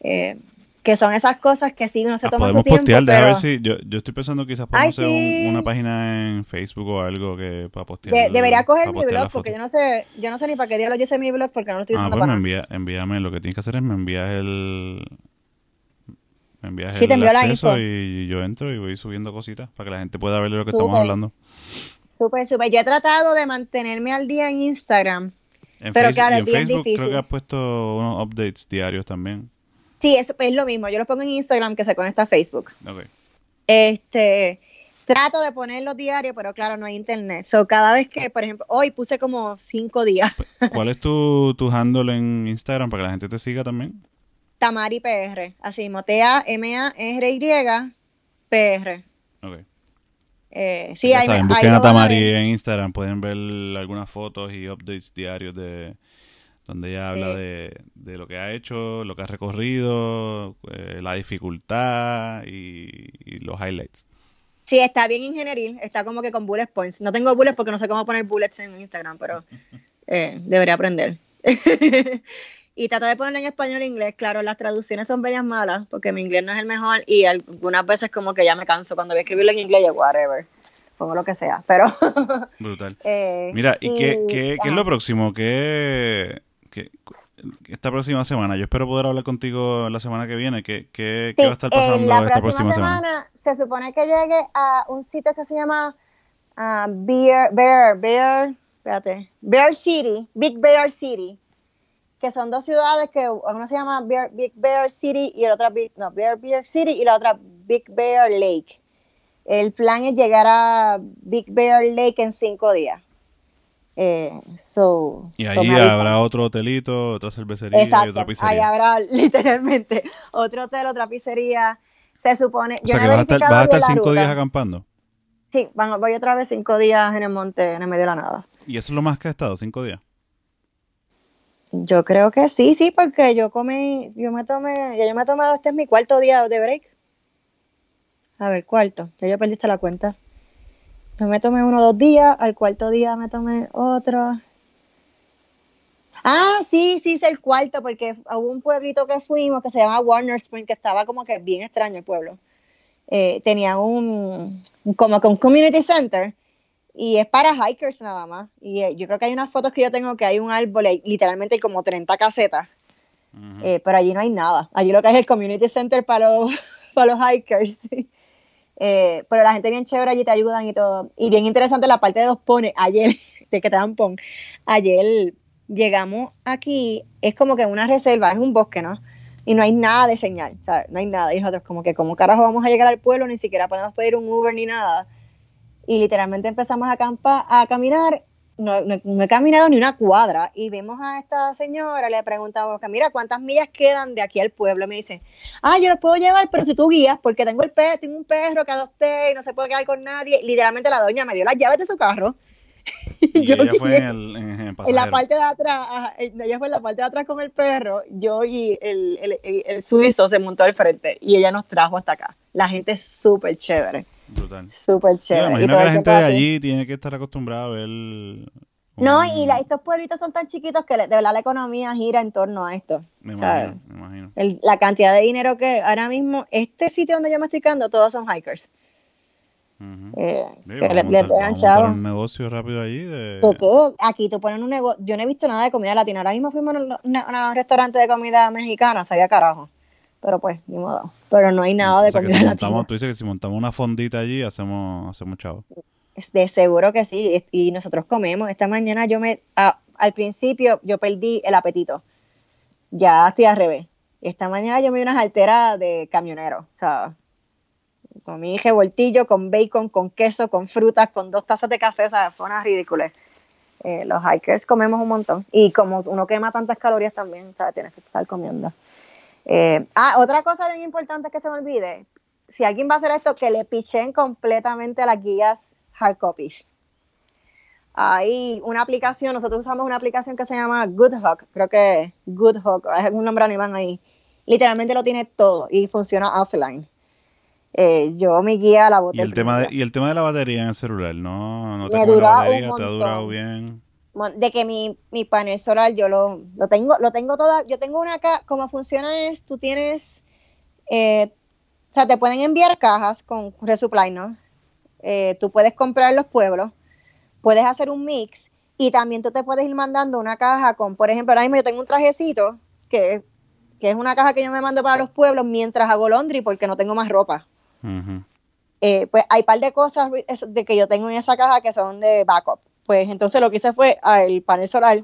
Eh, que son esas cosas que sí no se ah, toma su tiempo. Postear, pero... ver si yo, yo estoy pensando quizás podemos hacer una página en Facebook o algo que para postear. debería coger mi blog porque yo no sé, yo no sé ni para qué día lo hice mi blog porque no lo estoy ah, usando ah, pues me envía, envíame, lo que tienes que hacer es me envías el me envías el acceso y yo entro y voy subiendo cositas para que la gente pueda ver de lo que estamos hablando. Súper, súper. Yo he tratado de mantenerme al día en Instagram. pero claro, es bien difícil. Creo que has puesto unos updates diarios también. Sí, es, es lo mismo. Yo lo pongo en Instagram que se conecta a Facebook. Este, trato de ponerlo diario, pero claro, no hay internet. So, cada vez que, por ejemplo, hoy puse como cinco días. ¿Cuál es tu, tu handle en Instagram para que la gente te siga también? Tamari PR, así mismo, T-A-M-A-R-Y PR. Ok. Eh, sí, hay, busquen a Tamari en Instagram, pueden ver algunas fotos y updates diarios de, donde ella habla de, de, lo que ha hecho, lo que ha recorrido, eh, la dificultad y, los highlights. Sí, está bien ingenieril, está como que con bullet points. No tengo bullets porque no sé cómo poner bullets en Instagram, pero eh, debería aprender. y trato de ponerlo en español e inglés. Claro, las traducciones son medias malas porque mi inglés no es el mejor y algunas veces como que ya me canso cuando voy a escribirlo en inglés, y whatever, pongo lo que sea, pero... Brutal. Eh, Mira, ¿y, qué, qué, qué, es lo próximo? ¿Qué, esta próxima semana? Yo espero poder hablar contigo la semana que viene. ¿Qué, qué, qué va a estar pasando esta próxima semana, Se supone que llegue a un sitio que se llama uh, Bear, Bear, Bear, espérate, Bear City, Big Bear City que son dos ciudades que una se llama Big Bear City y la otra Big, no, Bear, Bear City y la otra Big Bear Lake. El plan es llegar a Big Bear Lake en cinco días. Eh, y ahí habrá otro hotelito, otra cervecería y otra pizzería. Ahí habrá literalmente otro hotel, otra pizzería. Se supone. O sea que vas a estar, vas a estar cinco días acampando. Sí, voy otra vez cinco días en el monte, en el medio de la nada. ¿Y eso es lo más que ha estado, cinco días? Yo creo que sí, sí, porque yo comí, yo me tomé, ya yo me he tomado, este es mi cuarto día de break. A ver, cuarto, ya yo perdiste la cuenta. Yo me tomé uno dos días, al cuarto día me tomé otro. Ah, sí, sí, es el cuarto, porque hubo un pueblito que fuimos que se llama Warner Spring, que estaba como que bien extraño el pueblo. Eh, tenía un, como que un community center y es para hikers nada más. Y eh, yo creo que hay unas fotos que yo tengo que hay un árbol, y literalmente hay como 30 casetas, eh, pero allí no hay nada. Allí lo que hay es el community center para los, para los hikers. Eh, pero la gente bien chévere allí te ayudan y todo. Y bien interesante la parte de dos pones. Ayer, de que te dan pon, ayer llegamos aquí, es como que una reserva, es un bosque, ¿no? Y no hay nada de señal, ¿sabes? No hay nada. Y nosotros como que, ¿cómo carajo vamos a llegar al pueblo? Ni siquiera podemos pedir un Uber ni nada y literalmente empezamos a, campa, a caminar, no, no, he caminado ni una cuadra, y vimos a esta señora, le preguntamos, mira, ¿cuántas millas quedan de aquí al pueblo? Me dice, ah, yo los puedo llevar, pero si tú guías, porque tengo el perro, tengo un perro que adopté y no se puede quedar con nadie. Literalmente la doña me dio las llaves de su carro. Y yo ella fue en, el, en, la parte de atrás, ella fue en la parte de atrás con el perro, yo y el, el, el suizo se montó al frente y ella nos trajo hasta acá. La gente es súper chévere. Brutal. Súper chévere. me imagino que la gente de allí tiene que estar acostumbrada a ver. No, y estos pueblitos son tan chiquitos que de verdad la economía gira en torno a esto. Me imagino, me imagino. la cantidad de dinero que ahora mismo, este sitio donde yo me estoy quedando, todos son hikers. eh, le, le un negocio rápido allí. De... Aquí tú pones un negocio. Yo no he visto nada de comida latina. Ahora mismo fuimos a un restaurante de comida mexicana, sabía carajo. Pero pues, ni modo. Pero no hay nada de comida latina. Tú dices que si montamos una fondita allí, hacemos, hacemos chavo. De seguro que sí. Y nosotros comemos. Esta mañana yo me... al principio yo perdí el apetito. Ya estoy al revés. Esta mañana yo me di unas alteras de camionero. O sea, comí revoltillo con bacon, con queso, con frutas, con dos tazas de café. O sea, fue una ridícula. Eh, los hikers comemos un montón. Y como uno quema tantas calorías también, o sea, tienes que estar comiendo. Eh, ah, otra cosa bien importante que se me olvide, si alguien va a hacer esto, que le pichen completamente las guías hard copies. Hay una aplicación, nosotros usamos una aplicación que se llama GoodHawk, creo que GoodHawk, es un nombre alemán ahí. Literalmente lo tiene todo y funciona offline. Eh, yo mi guía la boté. ¿Y el, tema de, y el tema de la batería en el celular, ¿no? ¿No te me la batería? ¿Te ha durado bien? De que mi, mi panel solar yo lo, lo tengo, lo tengo toda, yo tengo una acá, como funciona es, tú tienes, eh, o sea, te pueden enviar cajas con resupply, ¿no? Eh, tú puedes comprar los pueblos, puedes hacer un mix y también tú te puedes ir mandando una caja con, por ejemplo, ahora mismo yo tengo un trajecito que, que es una caja que yo me mando para los pueblos mientras hago laundry porque no tengo más ropa. Eh, pues hay un par de cosas de que yo tengo en esa caja que son de backup. Pues entonces lo que hice fue al panel solar,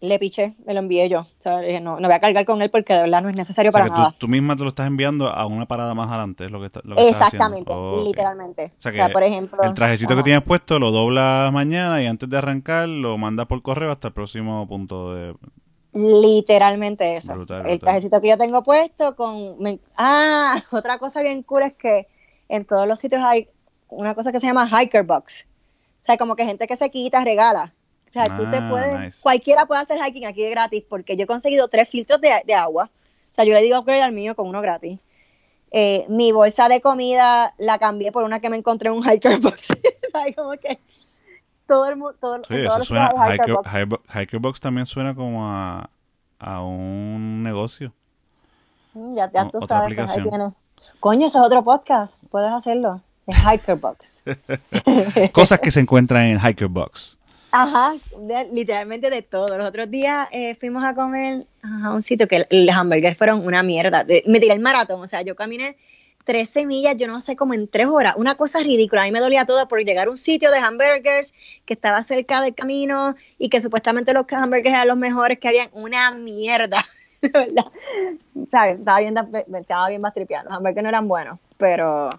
le piché, me lo envié yo. O sea, dije, no, no voy a cargar con él porque de verdad no es necesario para nada. Tú, misma te lo estás enviando a una parada más adelante, es lo que, está, Exactamente, literalmente. O sea, por ejemplo. El trajecito que tienes puesto lo doblas mañana y antes de arrancar lo mandas por correo hasta el próximo punto de. Literalmente eso. el trajecito que yo tengo puesto con. ah, otra cosa bien cool es que en todos los sitios hay una cosa que se llama Hiker Box sea, como que gente que se quita, regala. O sea, tú te ah, puedes, cualquiera puede hacer hiking aquí de gratis, porque yo he conseguido tres filtros de, agua. O sea, yo le digo upgrade al mío con uno gratis. Eh, mi bolsa de comida la cambié por una que me encontré en un hiker box. ¿Sabes? Como que todo el mundo. Todo, sí, eso suena. Hiker, hiker, box también suena como a, a un negocio. Mm, Ya, ya O- tú otra sabes, pues ahí tienes. Coño, ese es otro podcast. Puedes hacerlo. Es Hikerbox. Cosas que se encuentran en Hikerbox. Ajá, de- literalmente de todo. Los otros días eh, fuimos a comer a un sitio que los hamburgues fueron una mierda. De- me tiré el maratón, o sea, yo caminé 13 millas, yo no sé, como en tres horas. Una cosa ridícula. A mí me dolía todo por llegar a un sitio de hamburgers que estaba cerca del camino y que supuestamente los hamburgers eran los mejores que habían. Una mierda, de ¿verdad? ¿Sabes? Estaba bien, estaba bien bastripeado. Los hamburgers no eran buenos, pero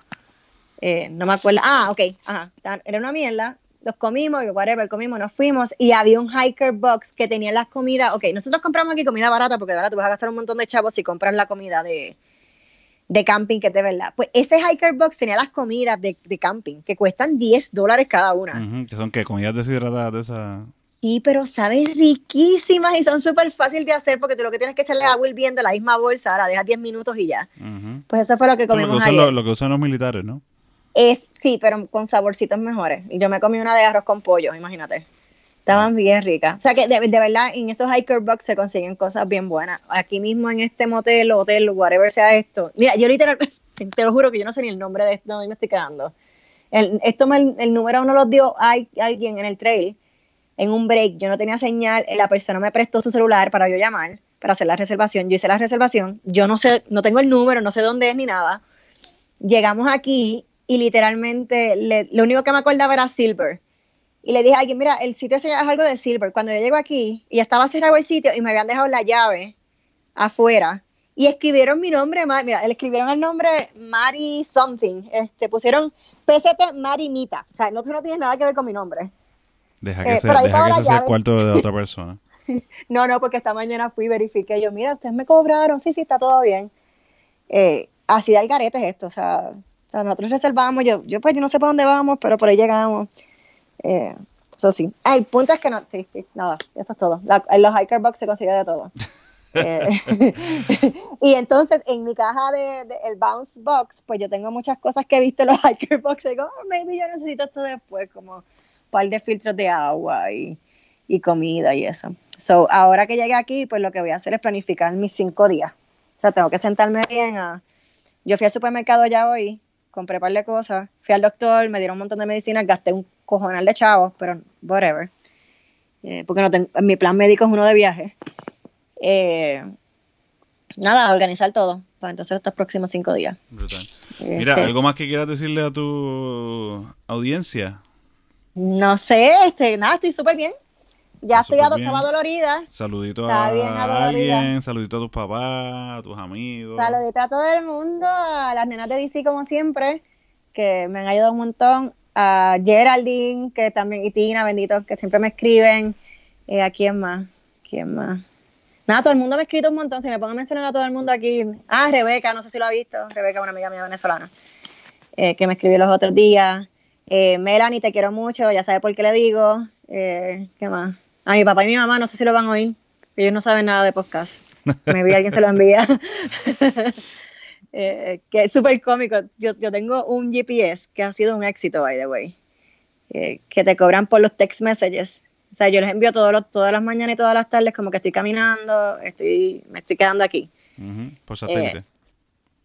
eh, no me acuerdo. Ah, ok, ajá. estaban- Era una mierda. Los comimos, y whatever, comimos, nos fuimos y había un hiker box que tenía las comidas. Ok, nosotros compramos aquí comida barata porque ahora tú vas a gastar un montón de chavos si compras la comida de, de camping, que es de verdad. Pues ese hiker box tenía las comidas de, de camping que cuestan 10 dólares cada una. Que son que comidas deshidratadas de esa. Sí, pero saben riquísimas y son súper fáciles de hacer porque tú lo que tienes que echarle agua hirviendo a la misma bolsa, la dejas 10 minutos y ya. Pues eso fue lo que lo, comimos usan ayer. los, lo que usan los militares, ¿no? Es, sí, pero con saborcitos mejores. Y yo me comí una de arroz con pollo, imagínate. Estaban bien ricas. O sea que de, de verdad en esos hiker box se consiguen cosas bien buenas. Aquí mismo en este motel, hotel, whatever sea esto. Mira, yo literalmente, te lo juro que yo no sé ni el nombre de esto, donde me estoy quedando. El, esto me, el número uno lo dio hay- alguien en el trail, en un break. Yo no tenía señal, la persona me prestó su celular para yo llamar, para hacer la reservación. Yo hice la reservación, yo no sé, no tengo el número, no sé dónde es ni nada. Llegamos aquí y literalmente le- lo único que me acordaba era Silver. Y le dije a alguien, mira, el sitio ese es algo de Silver. Cuando yo llego aquí, y estaba cerrado el sitio y me habían dejado la llave afuera. Y escribieron mi nombre, mira, le escribieron el nombre Mari Something. Este, pusieron PCT Mari Mita. O sea, no, tú no tienes nada que ver con mi nombre. Deja Eh, que, ahí deja que ese sea el cuarto de otra persona. No, no, porque esta mañana fui y verifiqué. Yo, mira, ustedes me cobraron. Sí, sí, está todo bien. Eh, así de algarete es esto. O sea, o sea, nosotros reservamos. Yo, yo, pues, yo no sé para dónde vamos, pero por ahí llegamos. Eh, eso sí. Ah, el punto es que no. Sí, sí, nada, eso es todo. La- en los hiker box se consigue de todo. Eh, y entonces en mi caja de, de- el bounce box, pues yo tengo muchas cosas que he visto en los hiker box. Y digo, oh, maybe yo necesito esto después, como un par de filtros de agua y, y comida y eso. So, ahora que llegué aquí, pues lo que voy a hacer es planificar mis cinco días. O sea, tengo que sentarme bien a... Yo fui al supermercado ya hoy, compré un par de cosas, fui al doctor, me dieron un montón de medicinas, gasté un cojonal de chavos, pero whatever. Eh, porque no tengo, mi plan médico es uno de viaje. Eh, nada, organizar todo para entonces estos próximos cinco días. Brutal. Mira, Este, ¿algo más que quieras decirle a tu audiencia? No sé, este, nada, estoy súper bien. Ya estoy súper ado- bien. estaba dolorida. Saludito Está a bien alguien, saludito a tus papás, a tus amigos. Saludita a todo el mundo, a las nenas de DC como siempre, que me han ayudado un montón, a Geraldine, que también, y Tina, bendito, que siempre me escriben. Eh, ¿A quién más? ¿Quién más? Nada, todo el mundo me ha escrito un montón. Si me pongo a mencionar a todo el mundo aquí. Ah, Rebeca, no sé si lo ha visto. Rebeca, una amiga mía venezolana, eh, que me escribió los otros días. Eh, Melanie, te quiero mucho, ya sabes por qué le digo. Eh, ¿Qué más? A mi papá y mi mamá, no sé si lo van a oír. Ellos no saben nada de podcast. Me vi alguien se lo envía. Eh, que es súper cómico. Yo, yo tengo un GPS que ha sido un éxito, by the way. eh, que te cobran por los text messages. O sea, yo les envío todos los, todas las mañanas y todas las tardes como que estoy caminando, estoy, me estoy quedando aquí. Ujú, Por satélite.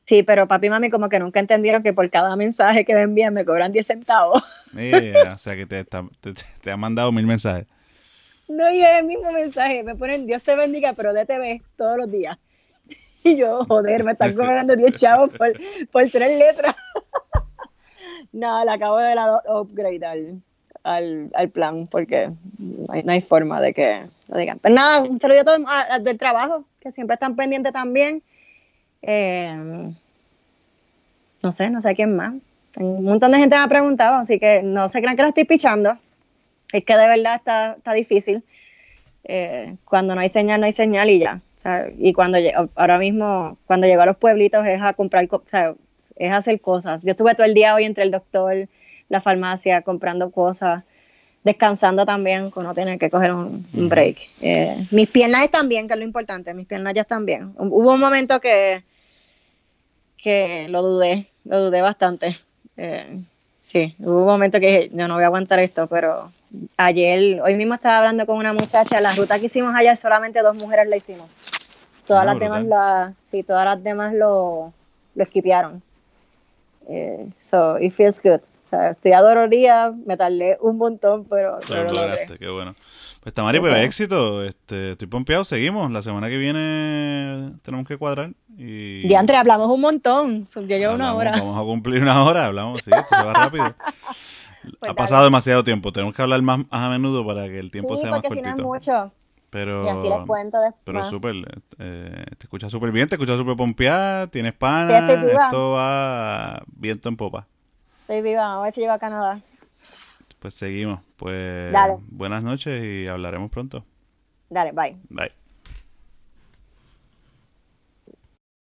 Sí, pero papi y mami como que nunca entendieron que por cada mensaje que me envían me cobran 10 centavos. Eh, o sea que te, te, te- te han mandado mil mensajes. No, y es el mismo mensaje. Me ponen Dios te bendiga, pero DTV todos los días. Y yo, joder, me están cobrando 10 chavos por, por tres letras. no, le acabo de dar upgrade al, al, al plan porque no hay, no hay forma de que lo digan. Pero nada, un saludo a todos a- a- del trabajo, que siempre están pendientes también. Eh, no sé, no sé quién más. Un montón de gente me ha preguntado, así que no se crean que lo estoy pichando. Es que de verdad está, está difícil. Eh, cuando no hay señal, no hay señal y ya. O sea, y cuando ahora mismo, cuando llego a los pueblitos es a comprar, co- o sea, es hacer cosas. Yo estuve todo el día hoy entre el doctor, la farmacia, comprando cosas, descansando también, cuando no tener que coger un, un break. Eh, mis piernas están bien, que es lo importante, mis piernas ya están bien. Hubo un momento que, que lo dudé, lo dudé bastante. Eh, sí, hubo un momento que dije, yo no voy a aguantar esto, pero ayer, hoy mismo estaba hablando con una muchacha, la ruta que hicimos ayer solamente dos mujeres la hicimos. Todas Ah, las brutal. demás la, sí, todas las demás lo, lo esquipearon. Eh, so it feels good. O sea, estoy me tardé un montón, pero, Pero pero logré. qué bueno. Pues Tamari, pues Ok. éxito. Este, estoy pompeado, seguimos. La semana que viene tenemos que cuadrar. Y Diantre, hablamos un montón. Yo llevo una hora. Vamos a cumplir una hora, hablamos, sí, esto se va rápido. Pues ha dale. pasado demasiado tiempo, tenemos que hablar más, más a menudo para que el tiempo Sí, sea más porque si no cortito. mucho. Pero, Y así les cuento después. pero súper, eh, te escuchas súper bien, te escuchas súper pompeada, tienes Sí, estoy viva. esto va viento en popa. Estoy viva, a ver si llego a Canadá. Pues seguimos, pues Dale. buenas noches y hablaremos pronto. Dale, bye. Bye.